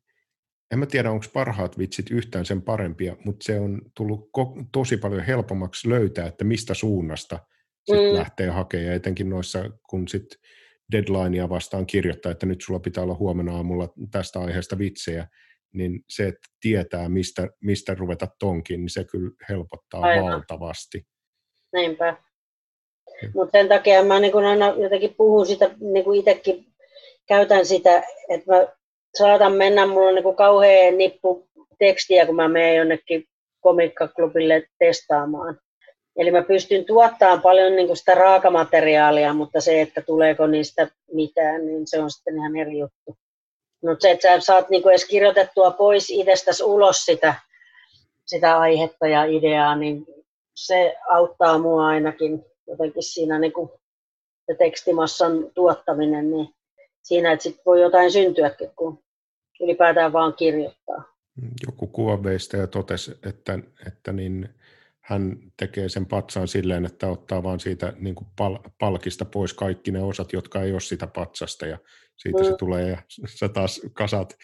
en mä tiedä, onko parhaat vitsit yhtään sen parempia, mutta se on tullut ko- tosi paljon helpommaksi löytää, että mistä suunnasta sit mm. lähtee hakemaan. Ja etenkin noissa, kun sit deadlinea vastaan kirjoittaa, että nyt sulla pitää olla huomenna aamulla tästä aiheesta vitsejä, niin se, että tietää, mistä, mistä ruveta tonkin, niin se kyllä helpottaa Aivan. valtavasti. Näinpä. Mutta sen takia mä niin aina jotenkin puhun sitä, niin kuin itsekin käytän sitä, että mä saatan mennä, mulla on niin kauhea nippu tekstiä, kun mä menen jonnekin komikkaklubille testaamaan. Eli mä pystyn tuottamaan paljon niin sitä raakamateriaalia, mutta se, että tuleeko niistä mitään, niin se on sitten ihan eri juttu. Mutta se, että sä saat niin edes kirjoitettua pois itsestäsi ulos sitä, sitä aihetta ja ideaa, niin se auttaa mua ainakin jotenkin siinä niin kuin tekstimassan tuottaminen, niin siinä, että sit voi jotain syntyäkin, kun ylipäätään vaan kirjoittaa. Joku kuvanveistäjä totesi, että, että niin hän tekee sen patsaan silleen, että ottaa vaan siitä niin kuin pal- palkista pois kaikki ne osat, jotka ei ole sitä patsasta ja siitä mm. se tulee ja sä taas kasat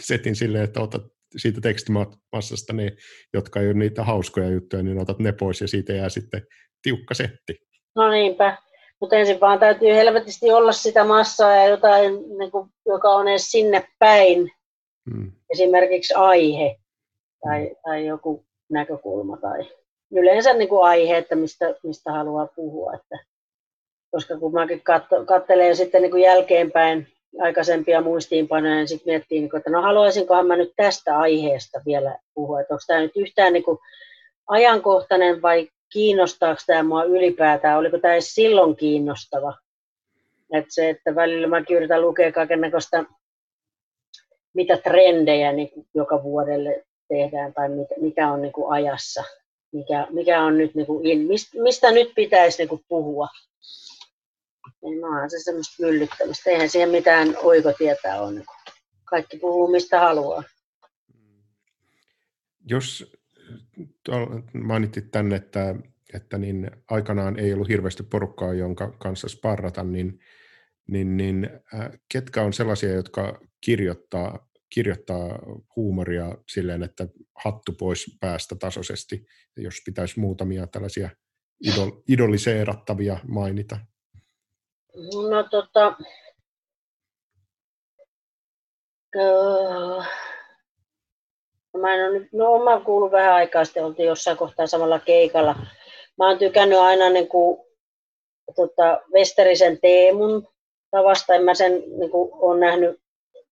setin silleen, että otat siitä tekstimassasta ne, jotka ei ole niitä hauskoja juttuja, niin otat ne pois ja siitä jää sitten tiukka setti. No niinpä, mutta ensin vaan täytyy helvetisti olla sitä massaa ja jotain, niin kuin, joka on edes sinne päin. Hmm. Esimerkiksi aihe tai, tai joku näkökulma tai yleensä niin kuin aihe, että mistä, mistä haluaa puhua. Että, koska kun mäkin katselen sitten niin kuin jälkeenpäin aikaisempia muistiinpanoja, niin sitten miettii, niin kuin, että no haluaisinkohan mä nyt tästä aiheesta vielä puhua, että onko tämä nyt yhtään niin kuin ajankohtainen vai kiinnostaako tämä mua ylipäätään, oliko tämä edes silloin kiinnostava. Että se, että välillä mä yritän lukea kaikenlaista, mitä trendejä niin joka vuodelle tehdään tai mikä on niin kuin ajassa, mikä, mikä on nyt, niin kuin in, mistä nyt pitäisi niin kuin puhua. Niin onhan se semmoista myllyttämistä. Eihän siihen mitään oikotietä ole. Niin kaikki puhuu mistä haluaa. Jos mainitsit tänne, että, että niin aikanaan ei ollut hirveästi porukkaa, jonka kanssa sparrata, niin, niin, niin äh, ketkä on sellaisia, jotka kirjoittaa, kirjoittaa huumoria silleen, että hattu pois päästä tasoisesti, jos pitäisi muutamia tällaisia idol, idoliseerattavia mainita? No tota, öö, Mä en ole, no mä kuullut vähän aikaa sitten, oltiin jossain kohtaa samalla keikalla. Mä oon tykännyt aina niin kuin, tota, Westerisen Teemun tavasta. En mä sen niin kuin, on nähnyt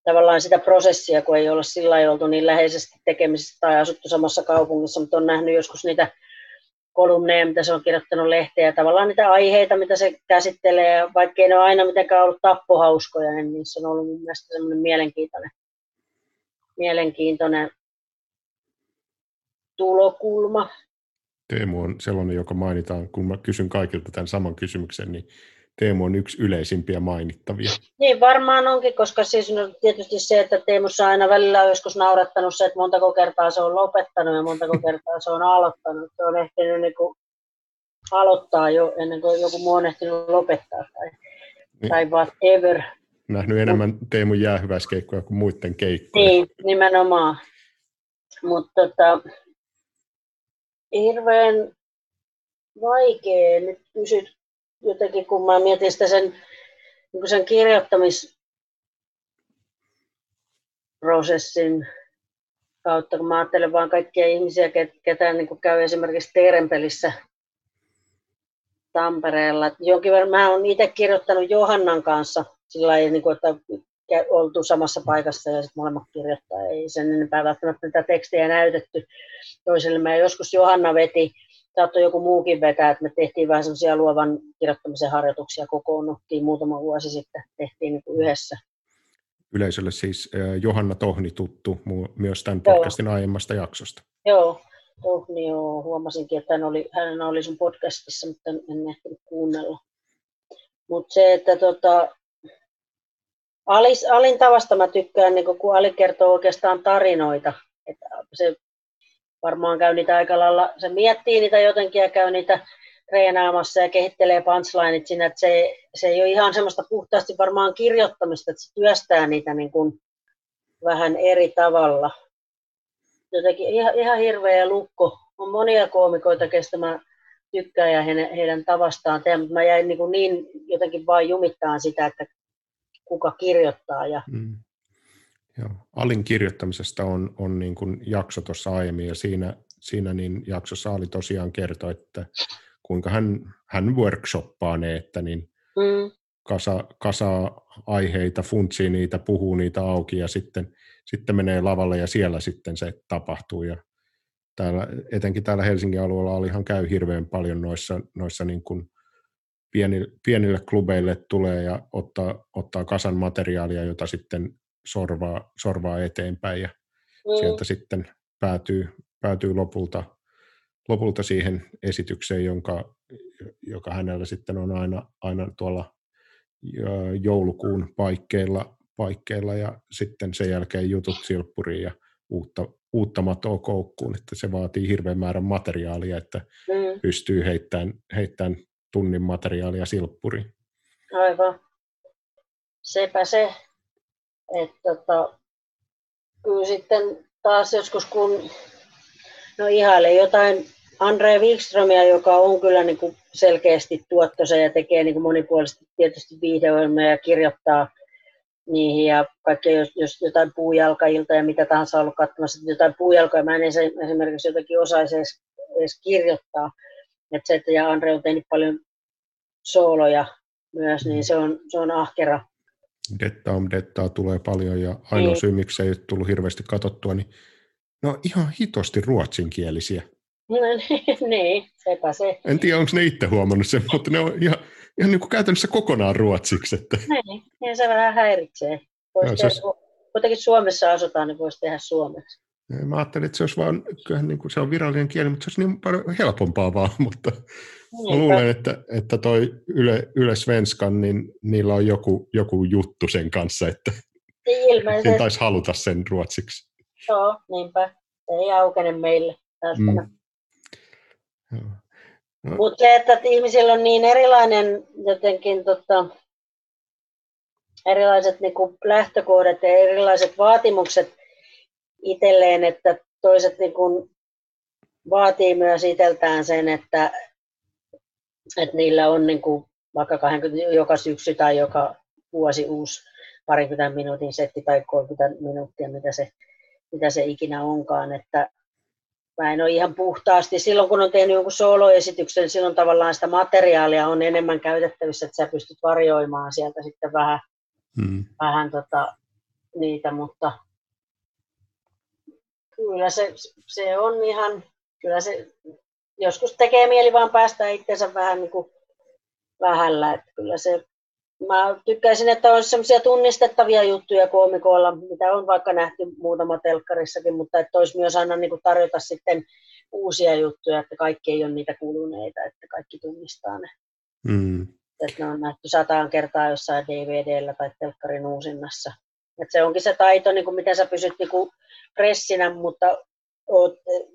tavallaan sitä prosessia, kun ei olla sillä oltu niin läheisesti tekemisissä tai asuttu samassa kaupungissa, mutta on nähnyt joskus niitä kolumneja, mitä se on kirjoittanut lehteä, tavallaan niitä aiheita, mitä se käsittelee, vaikkei ne ole aina mitenkään ollut tappohauskoja, niin niissä on ollut mun mielestä semmoinen mielenkiintoinen, mielenkiintoinen tulokulma. Teemu on sellainen, joka mainitaan, kun mä kysyn kaikilta tämän saman kysymyksen, niin Teemu on yksi yleisimpiä mainittavia. Niin varmaan onkin, koska siis no, tietysti se, että Teemussa aina välillä on joskus naurattanut se, että montako kertaa se on lopettanut ja montako (laughs) kertaa se on aloittanut. Se on ehtinyt niin kuin aloittaa jo ennen kuin joku muu on ehtinyt lopettaa tai, niin. tai whatever. Nähnyt enemmän Teemun jäähyväiskeikkoja kuin muiden keikkoja. Niin, nimenomaan. Mutta tota, hirveän vaikea nyt kysyt jotenkin, kun mä mietin sitä sen, niin sen kirjoittamisprosessin kautta, kun mä ajattelen vaan kaikkia ihmisiä, ketä niin käy esimerkiksi Terenpelissä Tampereella. Jonkin verran, mä oon itse kirjoittanut Johannan kanssa sillä lailla, niin kuin, että oltu samassa paikassa ja sitten molemmat kirjoittaa. Ei sen enempää välttämättä tätä tekstiä näytetty toiselle. Mä joskus Johanna veti, saattoi joku muukin vetää, että me tehtiin vähän semmoisia luovan kirjoittamisen harjoituksia, kokoonnuttiin muutama vuosi sitten, tehtiin niin kuin yhdessä. Yleisölle siis Johanna Tohni tuttu myös tämän podcastin Joo. aiemmasta jaksosta. Joo, Tohni joo. Huomasinkin, että hän oli, hän oli sun podcastissa, mutta en ehtinyt kuunnella. Mutta se, että tota, Alis, Alin tavasta mä tykkään, niin kun Ali kertoo oikeastaan tarinoita. Että se varmaan käy niitä aika lailla, se miettii niitä jotenkin ja käy niitä treenaamassa ja kehittelee punchlineit siinä, että se, se ei ole ihan semmoista puhtaasti varmaan kirjoittamista, että se työstää niitä niin kuin vähän eri tavalla. Jotenkin ihan, ihan hirveä lukko. On monia koomikoita, kestä mä tykkään ja heidän, heidän tavastaan tehdä, mutta mä jäin niin, niin jotenkin vain jumittaan sitä, että kuka kirjoittaa. Ja... Mm. Joo. Alin kirjoittamisesta on, on niin kuin jakso tuossa aiemmin ja siinä, siinä niin jaksossa Ali tosiaan kertoi, että kuinka hän, hän workshoppaa ne, että niin mm. kasa, kasa aiheita, funtsii niitä, puhuu niitä auki ja sitten, sitten menee lavalle ja siellä sitten se tapahtuu. Ja täällä, etenkin täällä Helsingin alueella Alihan käy hirveän paljon noissa, noissa niin kuin pienille, pienille klubeille tulee ja ottaa, ottaa kasan materiaalia, jota sitten sorvaa, sorvaa eteenpäin ja mm. sieltä sitten päätyy, päätyy lopulta, lopulta siihen esitykseen, jonka, joka hänellä sitten on aina, aina tuolla joulukuun paikkeilla, paikkeilla ja sitten sen jälkeen jutut silppuriin ja uutta, uutta matoa koukkuun, että se vaatii hirveän määrän materiaalia, että mm. pystyy heittämään, heittämään tunnin materiaalia silppuriin. Aivan. Sepä se, että tota, kyllä sitten taas joskus kun no ihaile jotain Andre Wikströmiä, joka on kyllä niin kuin selkeästi tuottoisa ja tekee niin kuin monipuolisesti tietysti viihdeohjelmia ja kirjoittaa niihin ja kaikkea, jos, jos jotain puujalkailta ja mitä tahansa ollut katsomassa, jotain puujalkoja, mä en esimerkiksi jotenkin osaisi edes, edes kirjoittaa. Että se, että ja Andre on tehnyt paljon sooloja myös, niin se on, se on ahkera. Detta on dettaa tulee paljon ja ainoa niin. syy, miksi ei ole tullut hirveästi katsottua, niin ne on ihan hitosti ruotsinkielisiä. No niin, (laughs) niin, sepä se. En tiedä, onko ne itse huomannut sen, mutta ne on ihan, ihan niin kuin käytännössä kokonaan ruotsiksi. Että... Niin, niin se vähän häiritsee. Voisi no, tehdä, se... Kuitenkin Suomessa asutaan, niin voisi tehdä suomeksi. Mä ajattelin, että se olisi vaan, niin kuin se on virallinen kieli, mutta se olisi niin paljon helpompaa vaan, (laughs) mutta niin, mä luulen, että, että toi Yle, Yle Svenskan, niin niillä on joku, joku juttu sen kanssa, että Ilmeisesti. taisi haluta sen ruotsiksi. Joo, niinpä. Se ei aukene meille Mm. No. Mutta se, että ihmisillä on niin erilainen jotenkin tota, erilaiset niin kuin lähtökohdat ja erilaiset vaatimukset itselleen, että toiset niin kuin vaatii myös itseltään sen, että, että niillä on niin kuin vaikka 20, joka syksy tai joka vuosi uusi parikymmentä minuutin setti tai 30 minuuttia, mitä se, mitä se ikinä onkaan. Että mä en ole ihan puhtaasti. Silloin kun on tehnyt jonkun soloesityksen, silloin tavallaan sitä materiaalia on enemmän käytettävissä, että sä pystyt varjoimaan sieltä sitten vähän, hmm. vähän tota, niitä, mutta kyllä se, se on ihan, kyllä se joskus tekee mieli vaan päästä itsensä vähän niin kuin vähällä, että kyllä se mä tykkäisin, että olisi sellaisia tunnistettavia juttuja koomikoilla, mitä on vaikka nähty muutama telkkarissakin, mutta että olisi myös aina niin kuin tarjota sitten uusia juttuja, että kaikki ei ole niitä kuluneita, että kaikki tunnistaa ne. Mm. Että ne on nähty sataan kertaa jossain DVDllä tai telkkarin uusinnassa. Että se onkin se taito, niin kuin miten sä pysyt niin kuin pressinä, mutta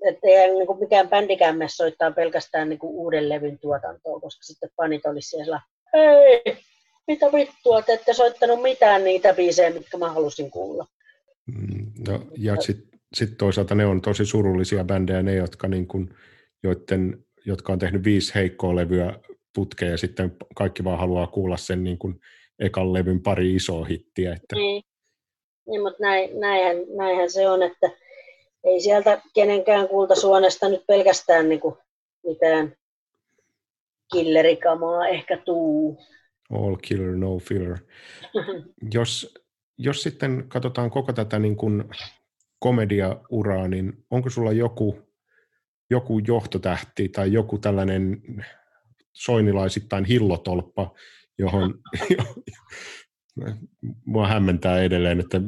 että ei niin kuin mikään bändikään mene soittaa pelkästään niin kuin uuden levyn tuotantoa, koska sitten panit olisi siellä, hei, mitä vittua, te ette soittanut mitään niitä biisejä, mitkä mä halusin kuulla. Mm, no, ja sitten sit toisaalta ne on tosi surullisia bändejä, ne, jotka, niin kun, joiden, jotka on tehnyt viisi heikkoa levyä putkeen ja sitten kaikki vaan haluaa kuulla sen niin kun ekan levyn pari isoa hittiä. Että... Niin. Niin, mutta näin, näinhän, näinhän se on, että ei sieltä kenenkään kultasuonesta nyt pelkästään niin kuin mitään killerikamaa ehkä tuu. All killer, no filler. (laughs) Jos, jos sitten katsotaan koko tätä niin kuin komediauraa, niin onko sulla joku, joku johtotähti tai joku tällainen soinilaisittain hillotolppa, johon (laughs) mua hämmentää edelleen, että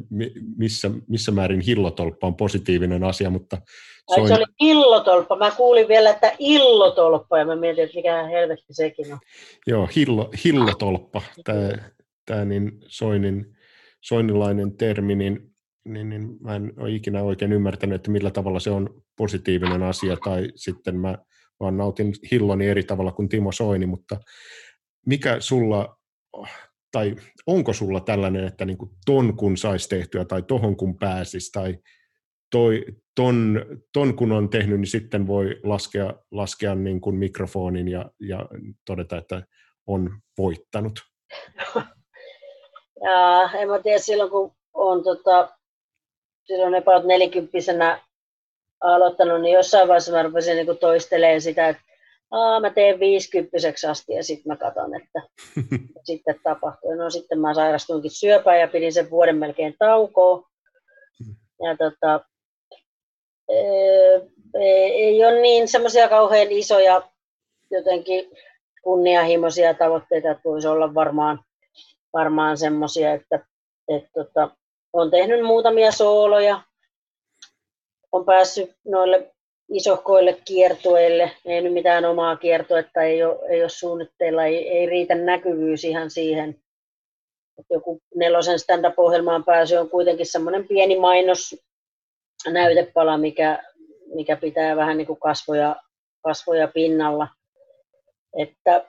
missä, missä määrin hillotolppa on positiivinen asia, mutta... Soin... se oli illotolppa. Mä kuulin vielä, että illotolppa, ja mä mietin, että mikä helvetti sekin on. Joo, hillo, hillotolppa, tämä, tämä niin Soinin, soinilainen termi, niin, niin, niin mä en ole ikinä oikein ymmärtänyt, että millä tavalla se on positiivinen asia, tai sitten mä vaan nautin hilloni eri tavalla kuin Timo Soini, mutta mikä sulla tai onko sulla tällainen, että niin kuin ton kun saisi tehtyä tai tohon kun pääsisi tai toi, ton, ton kun on tehnyt, niin sitten voi laskea, laskea niin kuin mikrofonin ja, ja todeta, että on voittanut? (laughs) Ja, en mä tiedä, silloin kun on tota, silloin about nelikymppisenä aloittanut, niin jossain vaiheessa mä rupesin niin toistelemaan sitä, että Aa, mä teen 50 asti ja (laughs) sitten mä katson, että sitten tapahtuu. No sitten mä sairastuinkin syöpään ja pidin sen vuoden melkein taukoa. Hmm. Ja tota, ei ole niin semmoisia kauhean isoja jotenkin kunnianhimoisia tavoitteita, että voisi olla varmaan, varmaan semmoisia, että, että tota, on tehnyt muutamia sooloja, on päässyt noille isohkoille kiertueille, ei nyt mitään omaa kiertuetta, ei ole, ei ole suunnitteilla, ei, ei riitä näkyvyys ihan siihen. Että joku nelosen stand-up-ohjelmaan pääsy on kuitenkin semmoinen pieni mainos, näytepala, mikä, mikä pitää vähän niin kuin kasvoja, kasvoja pinnalla. Että,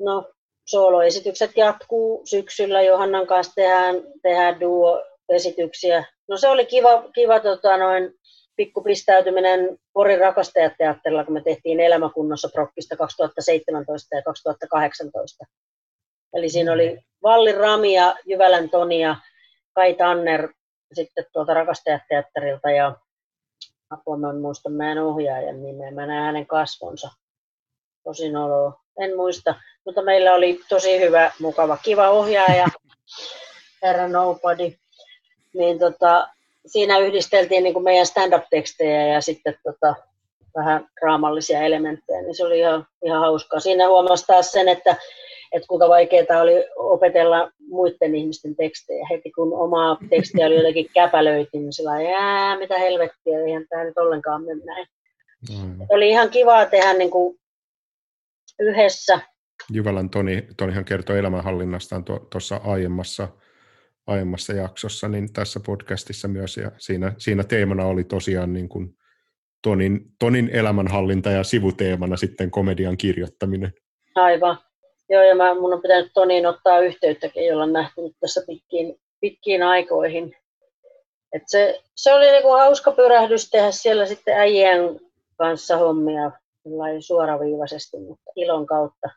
no, sooloesitykset jatkuu syksyllä. Johannan kanssa tehdään, tehdään duo-esityksiä. No se oli kiva, kiva tota, noin, pikku pistäytyminen Porin rakastajateatterilla, kun me tehtiin Elämäkunnossa prokkista 2017 ja 2018. Eli siinä oli Valli Rami ja Jyvälän Toni ja Kai Tanner sitten tuolta rakastajateatterilta ja apua mä en muista meidän ohjaajan nimeä, mä näen hänen kasvonsa. Tosin olo, en muista, mutta meillä oli tosi hyvä, mukava, kiva ohjaaja, herra Nobody. Niin tota, siinä yhdisteltiin niin kuin meidän stand-up-tekstejä ja sitten tota, vähän raamallisia elementtejä, niin se oli ihan, ihan hauskaa. Siinä huomasi taas sen, että, että kuinka vaikeaa oli opetella muiden ihmisten tekstejä. Heti kun omaa tekstiä oli jotenkin käpälöity, niin sillä jää, mitä helvettiä, eihän tämä nyt ollenkaan mene näin. Mm. Oli ihan kivaa tehdä niin kuin yhdessä. Jyvälän Toni, Tonihan kertoi elämänhallinnastaan tuossa aiemmassa aiemmassa jaksossa, niin tässä podcastissa myös, ja siinä, siinä teemana oli tosiaan niin kuin Tonin, Tonin elämänhallinta ja sivuteemana sitten komedian kirjoittaminen. Aivan. Joo, ja mä, mun on pitänyt Toniin ottaa yhteyttäkin, jolla on nähty tässä pitkiin, pitkiin aikoihin. Et se, se oli niinku hauska pyrähdys tehdä siellä sitten äijien kanssa hommia suoraviivaisesti, mutta ilon kautta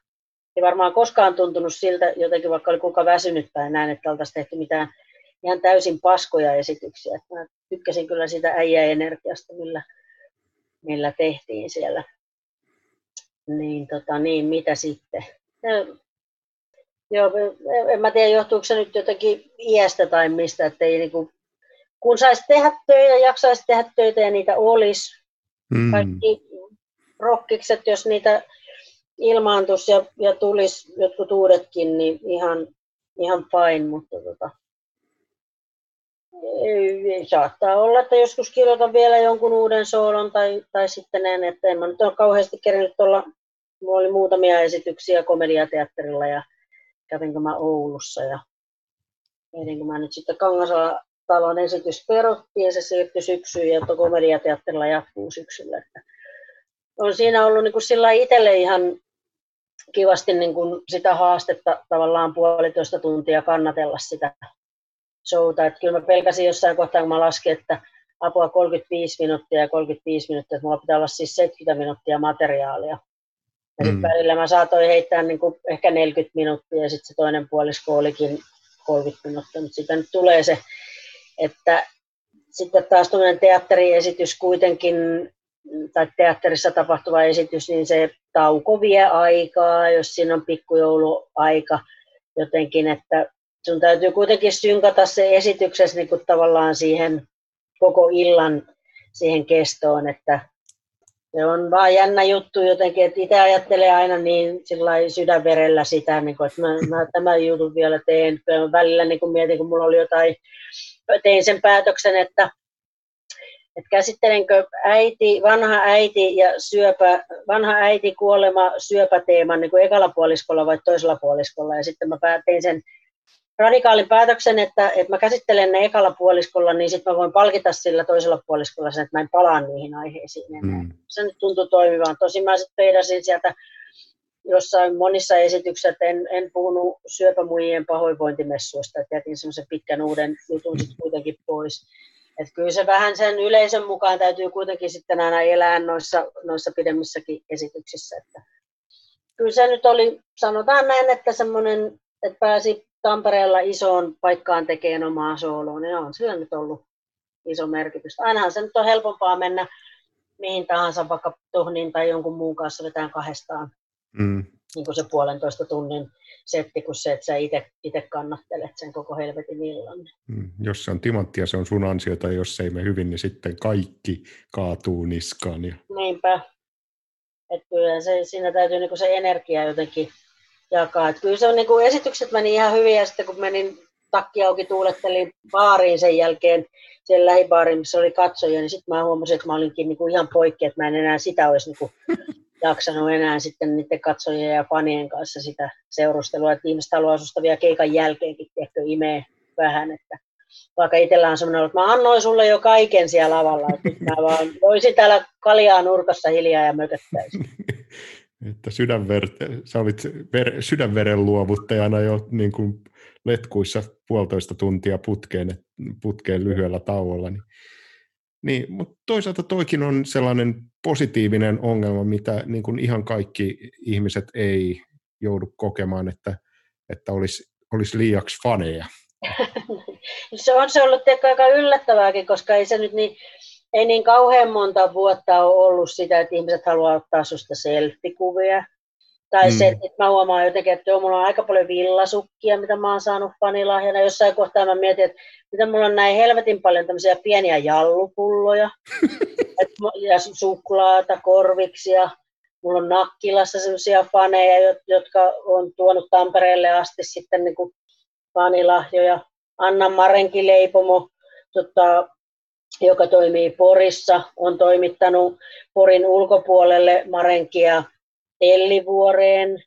ei varmaan koskaan tuntunut siltä, jotenkin vaikka oli kuka väsynyt tai näin, että oltaisiin tehty mitään ihan täysin paskoja esityksiä. Mä tykkäsin kyllä sitä äijäenergiasta, millä, millä tehtiin siellä. Niin, tota, niin mitä sitten? Ja, joo, en mä tiedä, johtuuko se nyt jotenkin iästä tai mistä, että ei niinku, kun saisi tehdä töitä, jaksaisi tehdä töitä ja niitä olisi. Mm. Kaikki rokkikset, jos niitä ilmaantus ja, ja tulisi jotkut uudetkin, niin ihan, ihan fine, mutta tota, ei, ei, saattaa olla, että joskus kirjoitan vielä jonkun uuden soolon tai, tai sitten en, että en mä nyt ole kauheasti kerännyt olla, mulla oli muutamia esityksiä komediateatterilla ja kävinkö mä Oulussa ja kun mä nyt sitten Kangasala talon esitys peruttiin ja se siirtyi syksyyn ja komediateatterilla jatkuu syksyllä. Että on siinä ollut niin kuin sillä itselle ihan kivasti niin kuin sitä haastetta tavallaan puolitoista tuntia kannatella sitä showta. Että kyllä mä pelkäsin jossain kohtaa, kun mä laskin, että apua 35 minuuttia ja 35 minuuttia, että mulla pitää olla siis 70 minuuttia materiaalia. Ja mm. välillä mä saatoin heittää niin kuin ehkä 40 minuuttia ja sitten se toinen puolisko olikin 30 minuuttia, mutta sitten nyt tulee se, että sitten taas tuollainen teatteriesitys kuitenkin tai teatterissa tapahtuva esitys, niin se tauko vie aikaa, jos siinä on pikkujouluaika jotenkin, että sun täytyy kuitenkin synkata se esityksessä niin kuin tavallaan siihen koko illan siihen kestoon, että se on vaan jännä juttu jotenkin, että itse ajattelee aina niin sydänverellä sitä, niin kuin, että mä, mä tämän jutun vielä teen. Välillä niin kuin mietin, kun mulla oli jotain, tein sen päätöksen, että että käsittelenkö äiti, vanha äiti ja syöpä, vanha äiti kuolema syöpäteeman niin kuin ekalla puoliskolla vai toisella puoliskolla. Ja sitten mä tein sen radikaalin päätöksen, että, että mä käsittelen ne ekalla puoliskolla, niin sitten mä voin palkita sillä toisella puoliskolla sen, että mä en palaa niihin aiheisiin enää. Mm. Se nyt tuntui toimivan. Tosin mä sitten peidasin sieltä jossain monissa esityksissä, en, en puhunut syöpämuijien pahoinvointimessuista, että jätin semmoisen pitkän uuden jutun sitten kuitenkin pois. Että kyllä se vähän sen yleisön mukaan täytyy kuitenkin sitten aina elää noissa, noissa pidemmissäkin esityksissä. Että kyllä se nyt oli, sanotaan näin, että semmoinen, että pääsi Tampereella isoon paikkaan tekemään omaa sooloa, niin on sillä nyt ollut iso merkitys. Ainahan se nyt on helpompaa mennä mihin tahansa, vaikka Tohnin tai jonkun muun kanssa vetään kahdestaan. Mm. Niin kuin se puolentoista tunnin setti kuin se, että sä itse kannattelet sen koko helvetin illan. Mm, jos se on timanttia, se on sun ansiota, ja jos se ei mene hyvin, niin sitten kaikki kaatuu niskaan. Ja... Niinpä. Että kyllä se, siinä täytyy niinku se energia jotenkin jakaa. Et kyllä se on niinku, esitykset meni ihan hyvin, ja sitten kun menin takki auki tuulettelin baariin sen jälkeen, sen lähibaariin, missä oli katsoja, niin sitten mä huomasin, että mä olinkin niinku ihan poikki, että mä en enää sitä olisi niinku jaksanut enää sitten niiden katsojien ja fanien kanssa sitä seurustelua, että ihmiset haluaa susta vielä keikan jälkeenkin tiedätkö, imee vähän, että vaikka itsellä on sellainen, että mä annoin sulle jo kaiken siellä lavalla, että mä vaan voisin täällä kaljaa nurkassa hiljaa ja mököttäisin. (laughs) että sydänver, sä olit ver, sydänveren luovuttajana jo niin kuin letkuissa puolitoista tuntia putkeen, putkeen lyhyellä tauolla, niin niin, mutta toisaalta toikin on sellainen positiivinen ongelma, mitä niin kuin ihan kaikki ihmiset ei joudu kokemaan, että, että olisi, olisi liiaksi faneja. (laughs) se on se ollut aika yllättävääkin, koska ei se nyt niin, ei niin kauhean monta vuotta ole ollut sitä, että ihmiset haluaa ottaa susta selfie-kuvia. Tai mm. se, että mä huomaan jotenkin, että joo, mulla on aika paljon villasukkia, mitä mä oon saanut fanilahjana. Jossain kohtaa mä mietin, että mitä mulla on näin helvetin paljon tämmöisiä pieniä jallupulloja. (laughs) et, ja suklaata, korviksia. Mulla on Nakkilassa semmoisia faneja, jotka on tuonut Tampereelle asti sitten niin kuin fanilahjoja. Anna Marenki leipomo, tota, joka toimii Porissa, on toimittanut Porin ulkopuolelle Marenkia Ellivuoreen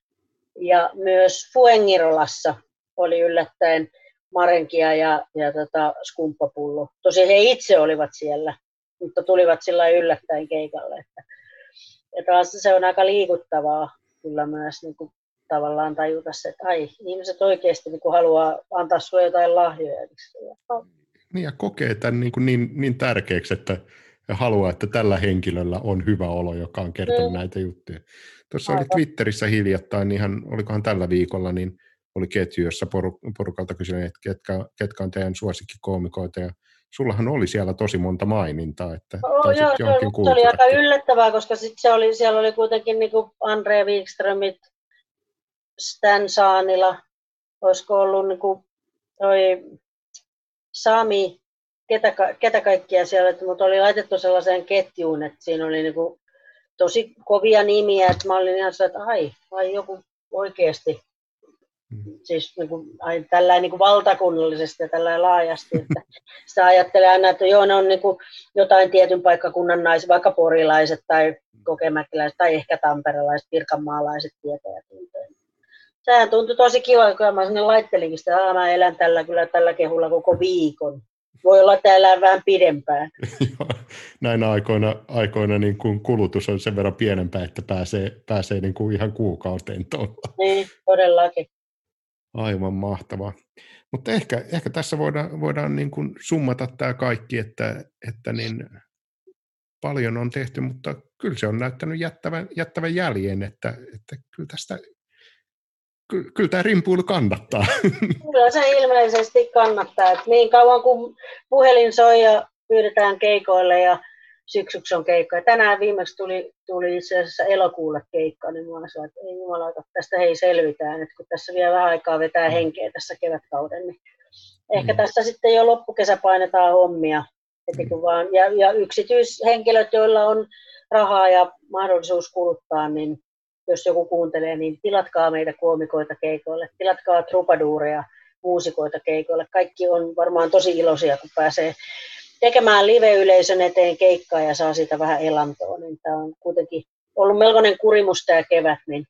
ja myös Fuengirolassa oli yllättäen marenkia ja, ja tota, skumppapullo. Tosi he itse olivat siellä, mutta tulivat sillä yllättäen keikalle. Että, taas se on aika liikuttavaa kyllä myös niin kuin, tavallaan tajuta se, että ai, ihmiset oikeasti niin kuin, haluaa antaa sinulle jotain lahjoja. Niin ja kokee tämän niin, kuin niin, niin tärkeäksi, että haluaa, että tällä henkilöllä on hyvä olo, joka on kertonut mm. näitä juttuja. Tuossa oli Twitterissä hiljattain, ihan, olikohan tällä viikolla, niin oli ketju, jossa porukalta kysyin, että ketkä, ketkä on teidän suosikkikoomikoita, ja sullahan oli siellä tosi monta mainintaa, että oh, joo, se oli aika yllättävää, koska sit se oli, siellä oli kuitenkin niin kuin Andre Wikströmit, Stan Saanila, olisiko ollut niin kuin toi Sami, ketä, ketä kaikkia siellä, mutta oli laitettu sellaiseen ketjuun, että siinä oli niin kuin tosi kovia nimiä, että mä olin ihan että ai, ai joku oikeasti, mm. siis niin kuin, ai, tällä niin kuin valtakunnallisesti ja tällä laajasti, että (laughs) sitä ajattelee aina, että joo, ne on niin kuin jotain tietyn paikkakunnan naiset, vaikka porilaiset tai kokemäkiläiset tai ehkä tamperelaiset, pirkanmaalaiset tietäjät. Sehän tuntui tosi kiva, kun mä sinne laittelinkin sitä, että mä elän tällä kyllä tällä kehulla koko viikon voi olla täällä vähän pidempään. (laughs) Näinä aikoina, aikoina niin kuin kulutus on sen verran pienempää, että pääsee, pääsee niin kuin ihan kuukauteen tuolla. (laughs) Niin, todellakin. Aivan mahtavaa. Mutta ehkä, ehkä tässä voidaan, voidaan niin kuin summata tämä kaikki, että, että niin paljon on tehty, mutta kyllä se on näyttänyt jättävän, jättävän jäljen, että, että kyllä tästä ky- kyllä tämä rimpuilu kannattaa. (laughs) Kyllä se ilmeisesti kannattaa. Että niin kauan kuin puhelin soi ja pyydetään keikoille ja syksyksi on keikka. Ja tänään viimeksi tuli, tuli itse asiassa elokuulle keikka, niin mä sanoin, että ei jumala, tästä hei selvitään. Että kun tässä vielä vähän aikaa vetää henkeä tässä kevätkauden, niin ehkä mm. tässä sitten jo loppukesä painetaan hommia. Heti kun vaan, ja, ja yksityishenkilöt, joilla on rahaa ja mahdollisuus kuluttaa, niin jos joku kuuntelee, niin tilatkaa meitä kuomikoita keikoille, tilatkaa trupaduureja, muusikoita keikoille. Kaikki on varmaan tosi iloisia, kun pääsee tekemään live-yleisön eteen keikkaa ja saa siitä vähän elantoa. Niin tämä on kuitenkin ollut melkoinen kurimus tämä kevät, niin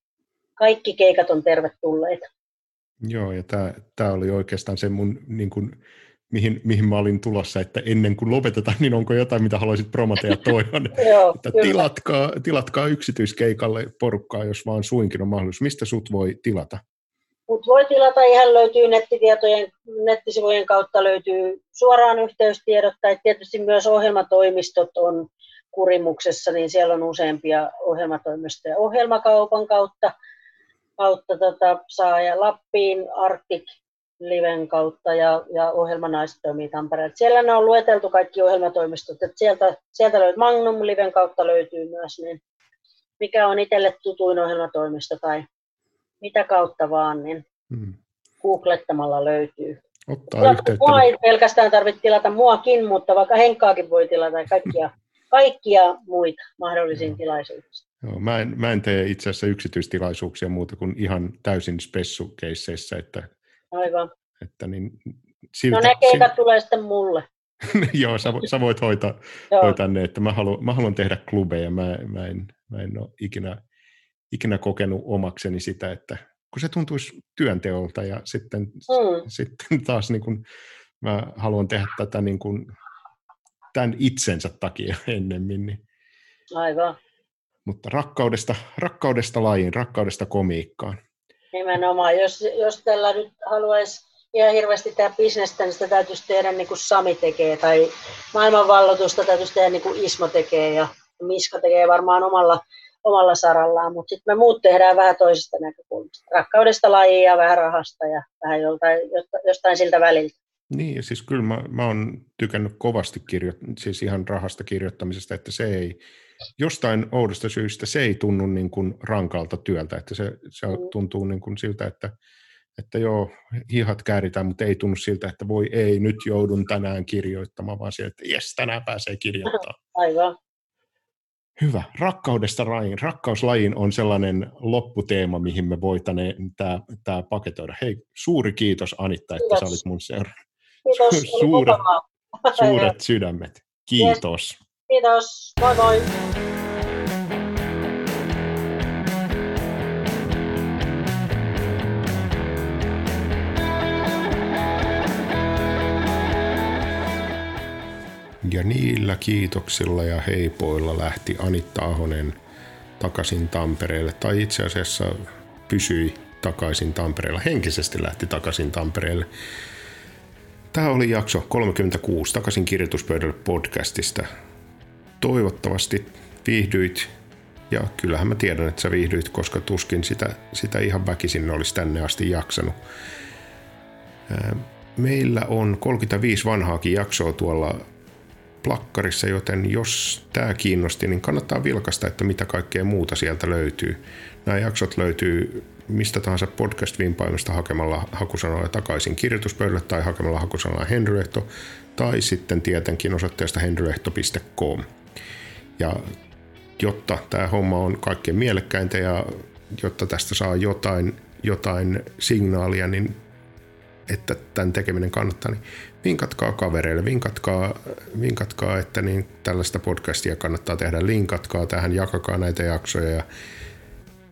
kaikki keikat on tervetulleita. Joo, ja tämä, tämä oli oikeastaan se mun niin kuin, mihin, mihin mä olin tulossa, että ennen kuin lopetetaan, niin onko jotain, mitä haluaisit promota ja toivon, (laughs) että tilatkaa, tilatkaa yksityiskeikalle porukkaa, jos vaan suinkin on mahdollisuus. Mistä sut voi tilata? Mut voi tilata ihan löytyy nettitietojen, nettisivujen kautta löytyy suoraan yhteystiedot, tai tietysti myös ohjelmatoimistot on kurimuksessa, niin siellä on useampia ohjelmatoimistoja ohjelmakaupan kautta, kautta tota, saa ja Lappiin Arctic Liven kautta ja, ja ohjelmanaiset toimii Tampereella. Siellä ne on lueteltu kaikki ohjelmatoimistot, että sieltä, sieltä löytyy Magnum Liven kautta löytyy myös, niin mikä on itselle tutuin ohjelmatoimisto tai mitä kautta vaan, niin hmm. googlettamalla löytyy. Ottaa yhteyttä. Mua ei pelkästään tarvitse tilata muakin, mutta vaikka Henkkaakin voi tilata ja kaikkia, kaikkia muita mahdollisia hmm. tilaisuuksia. Joo, mä, en, mä en tee itse asiassa yksityistilaisuuksia muuta kuin ihan täysin spessukeisseissä, että Aivan. Että niin, siltä, no ne keikat siltä... tulee sitten mulle. (laughs) Joo, sä, sä voit hoitaa, (laughs) hoitaa ne, että mä haluan, mä haluan tehdä klubeja. Mä, mä, en, mä en ole ikinä, ikinä kokenut omakseni sitä, että kun se tuntuisi työnteolta ja sitten, mm. sitten taas niin kuin mä haluan tehdä tätä niin kuin tämän itsensä takia (laughs) ennemmin. Niin. Aivan. Mutta rakkaudesta, rakkaudesta lajiin, rakkaudesta komiikkaan. Nimenomaan, jos, jos tällä nyt haluaisi ihan hirveästi tehdä bisnestä, niin sitä täytyisi tehdä niin kuin Sami tekee, tai maailmanvallotusta täytyisi tehdä niin kuin Ismo tekee, ja Miska tekee varmaan omalla, omalla sarallaan, mutta sitten me muut tehdään vähän toisesta näkökulmasta. Rakkaudesta lajiin ja vähän rahasta ja vähän joltain, jostain siltä väliltä. Niin, siis kyllä mä, mä oon tykännyt kovasti kirjo- siis ihan rahasta kirjoittamisesta, että se ei, jostain oudosta syystä se ei tunnu niin kuin rankalta työltä, että se, se mm. tuntuu niin kuin siltä, että, että joo, hihat kääritään, mutta ei tunnu siltä, että voi ei, nyt joudun tänään kirjoittamaan, vaan sieltä, että jes, tänään pääsee kirjoittamaan. (laughs) Aivan. Hyvä. Rakkaudesta lajiin. Rakkauslajiin on sellainen lopputeema, mihin me voitaneen tämä, tämä paketoida. Hei, suuri kiitos Anitta, että kiitos. sä olit mun seura. Kiitos. (laughs) Suuret, suuret (laughs) sydämet. Kiitos. Yes. Kiitos. Moi moi. Ja niillä kiitoksilla ja heipoilla lähti Anitta Ahonen takaisin Tampereelle, tai itse asiassa pysyi takaisin Tampereella, henkisesti lähti takaisin Tampereelle. Tämä oli jakso 36 takaisin kirjoituspöydälle podcastista. Toivottavasti viihdyit ja kyllähän mä tiedän, että sä viihdyit, koska tuskin sitä, sitä ihan väkisin olisi tänne asti jaksanut. Meillä on 35 vanhaakin jaksoa tuolla plakkarissa, joten jos tämä kiinnosti, niin kannattaa vilkasta, että mitä kaikkea muuta sieltä löytyy. Nämä jaksot löytyy mistä tahansa podcast-vimpaimesta hakemalla hakusanoja takaisin kirjoituspöydälle tai hakemalla hakusanalla Henryehto tai sitten tietenkin osoitteesta henryehto.com. Ja jotta tämä homma on kaikkein mielekkäintä ja jotta tästä saa jotain, jotain signaalia, niin että tämän tekeminen kannattaa, niin vinkatkaa kavereille, vinkatkaa, vinkatkaa että niin tällaista podcastia kannattaa tehdä, linkatkaa tähän, jakakaa näitä jaksoja ja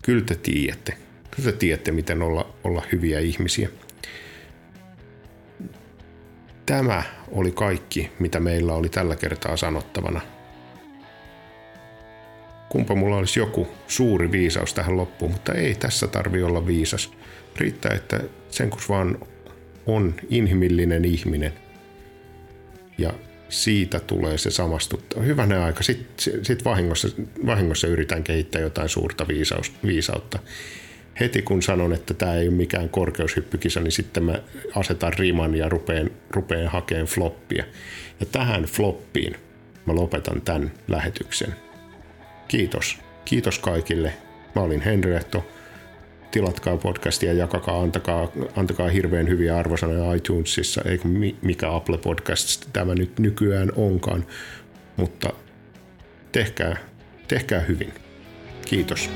kyllä te tiedätte, kyllä te tiedätte, miten olla, olla hyviä ihmisiä. Tämä oli kaikki, mitä meillä oli tällä kertaa sanottavana. Kumpa mulla olisi joku suuri viisaus tähän loppuun, mutta ei tässä tarvi olla viisas. Riittää, että sen kun vaan on inhimillinen ihminen ja siitä tulee se samastuttaa. Hyvänä aika. Sitten sit vahingossa, vahingossa yritän kehittää jotain suurta viisaus, viisautta. Heti kun sanon, että tämä ei ole mikään korkeushyppykisa, niin sitten mä asetan riman ja rupeen, rupeen hakemaan floppia. Ja tähän floppiin mä lopetan tämän lähetyksen. Kiitos. Kiitos kaikille. Mä olin Henrietto tilatkaa podcastia, jakakaa, antakaa, antakaa hirveän hyviä arvosanoja iTunesissa, eikö mikä Apple Podcast tämä nyt nykyään onkaan, mutta tehkää, tehkää hyvin. Kiitos.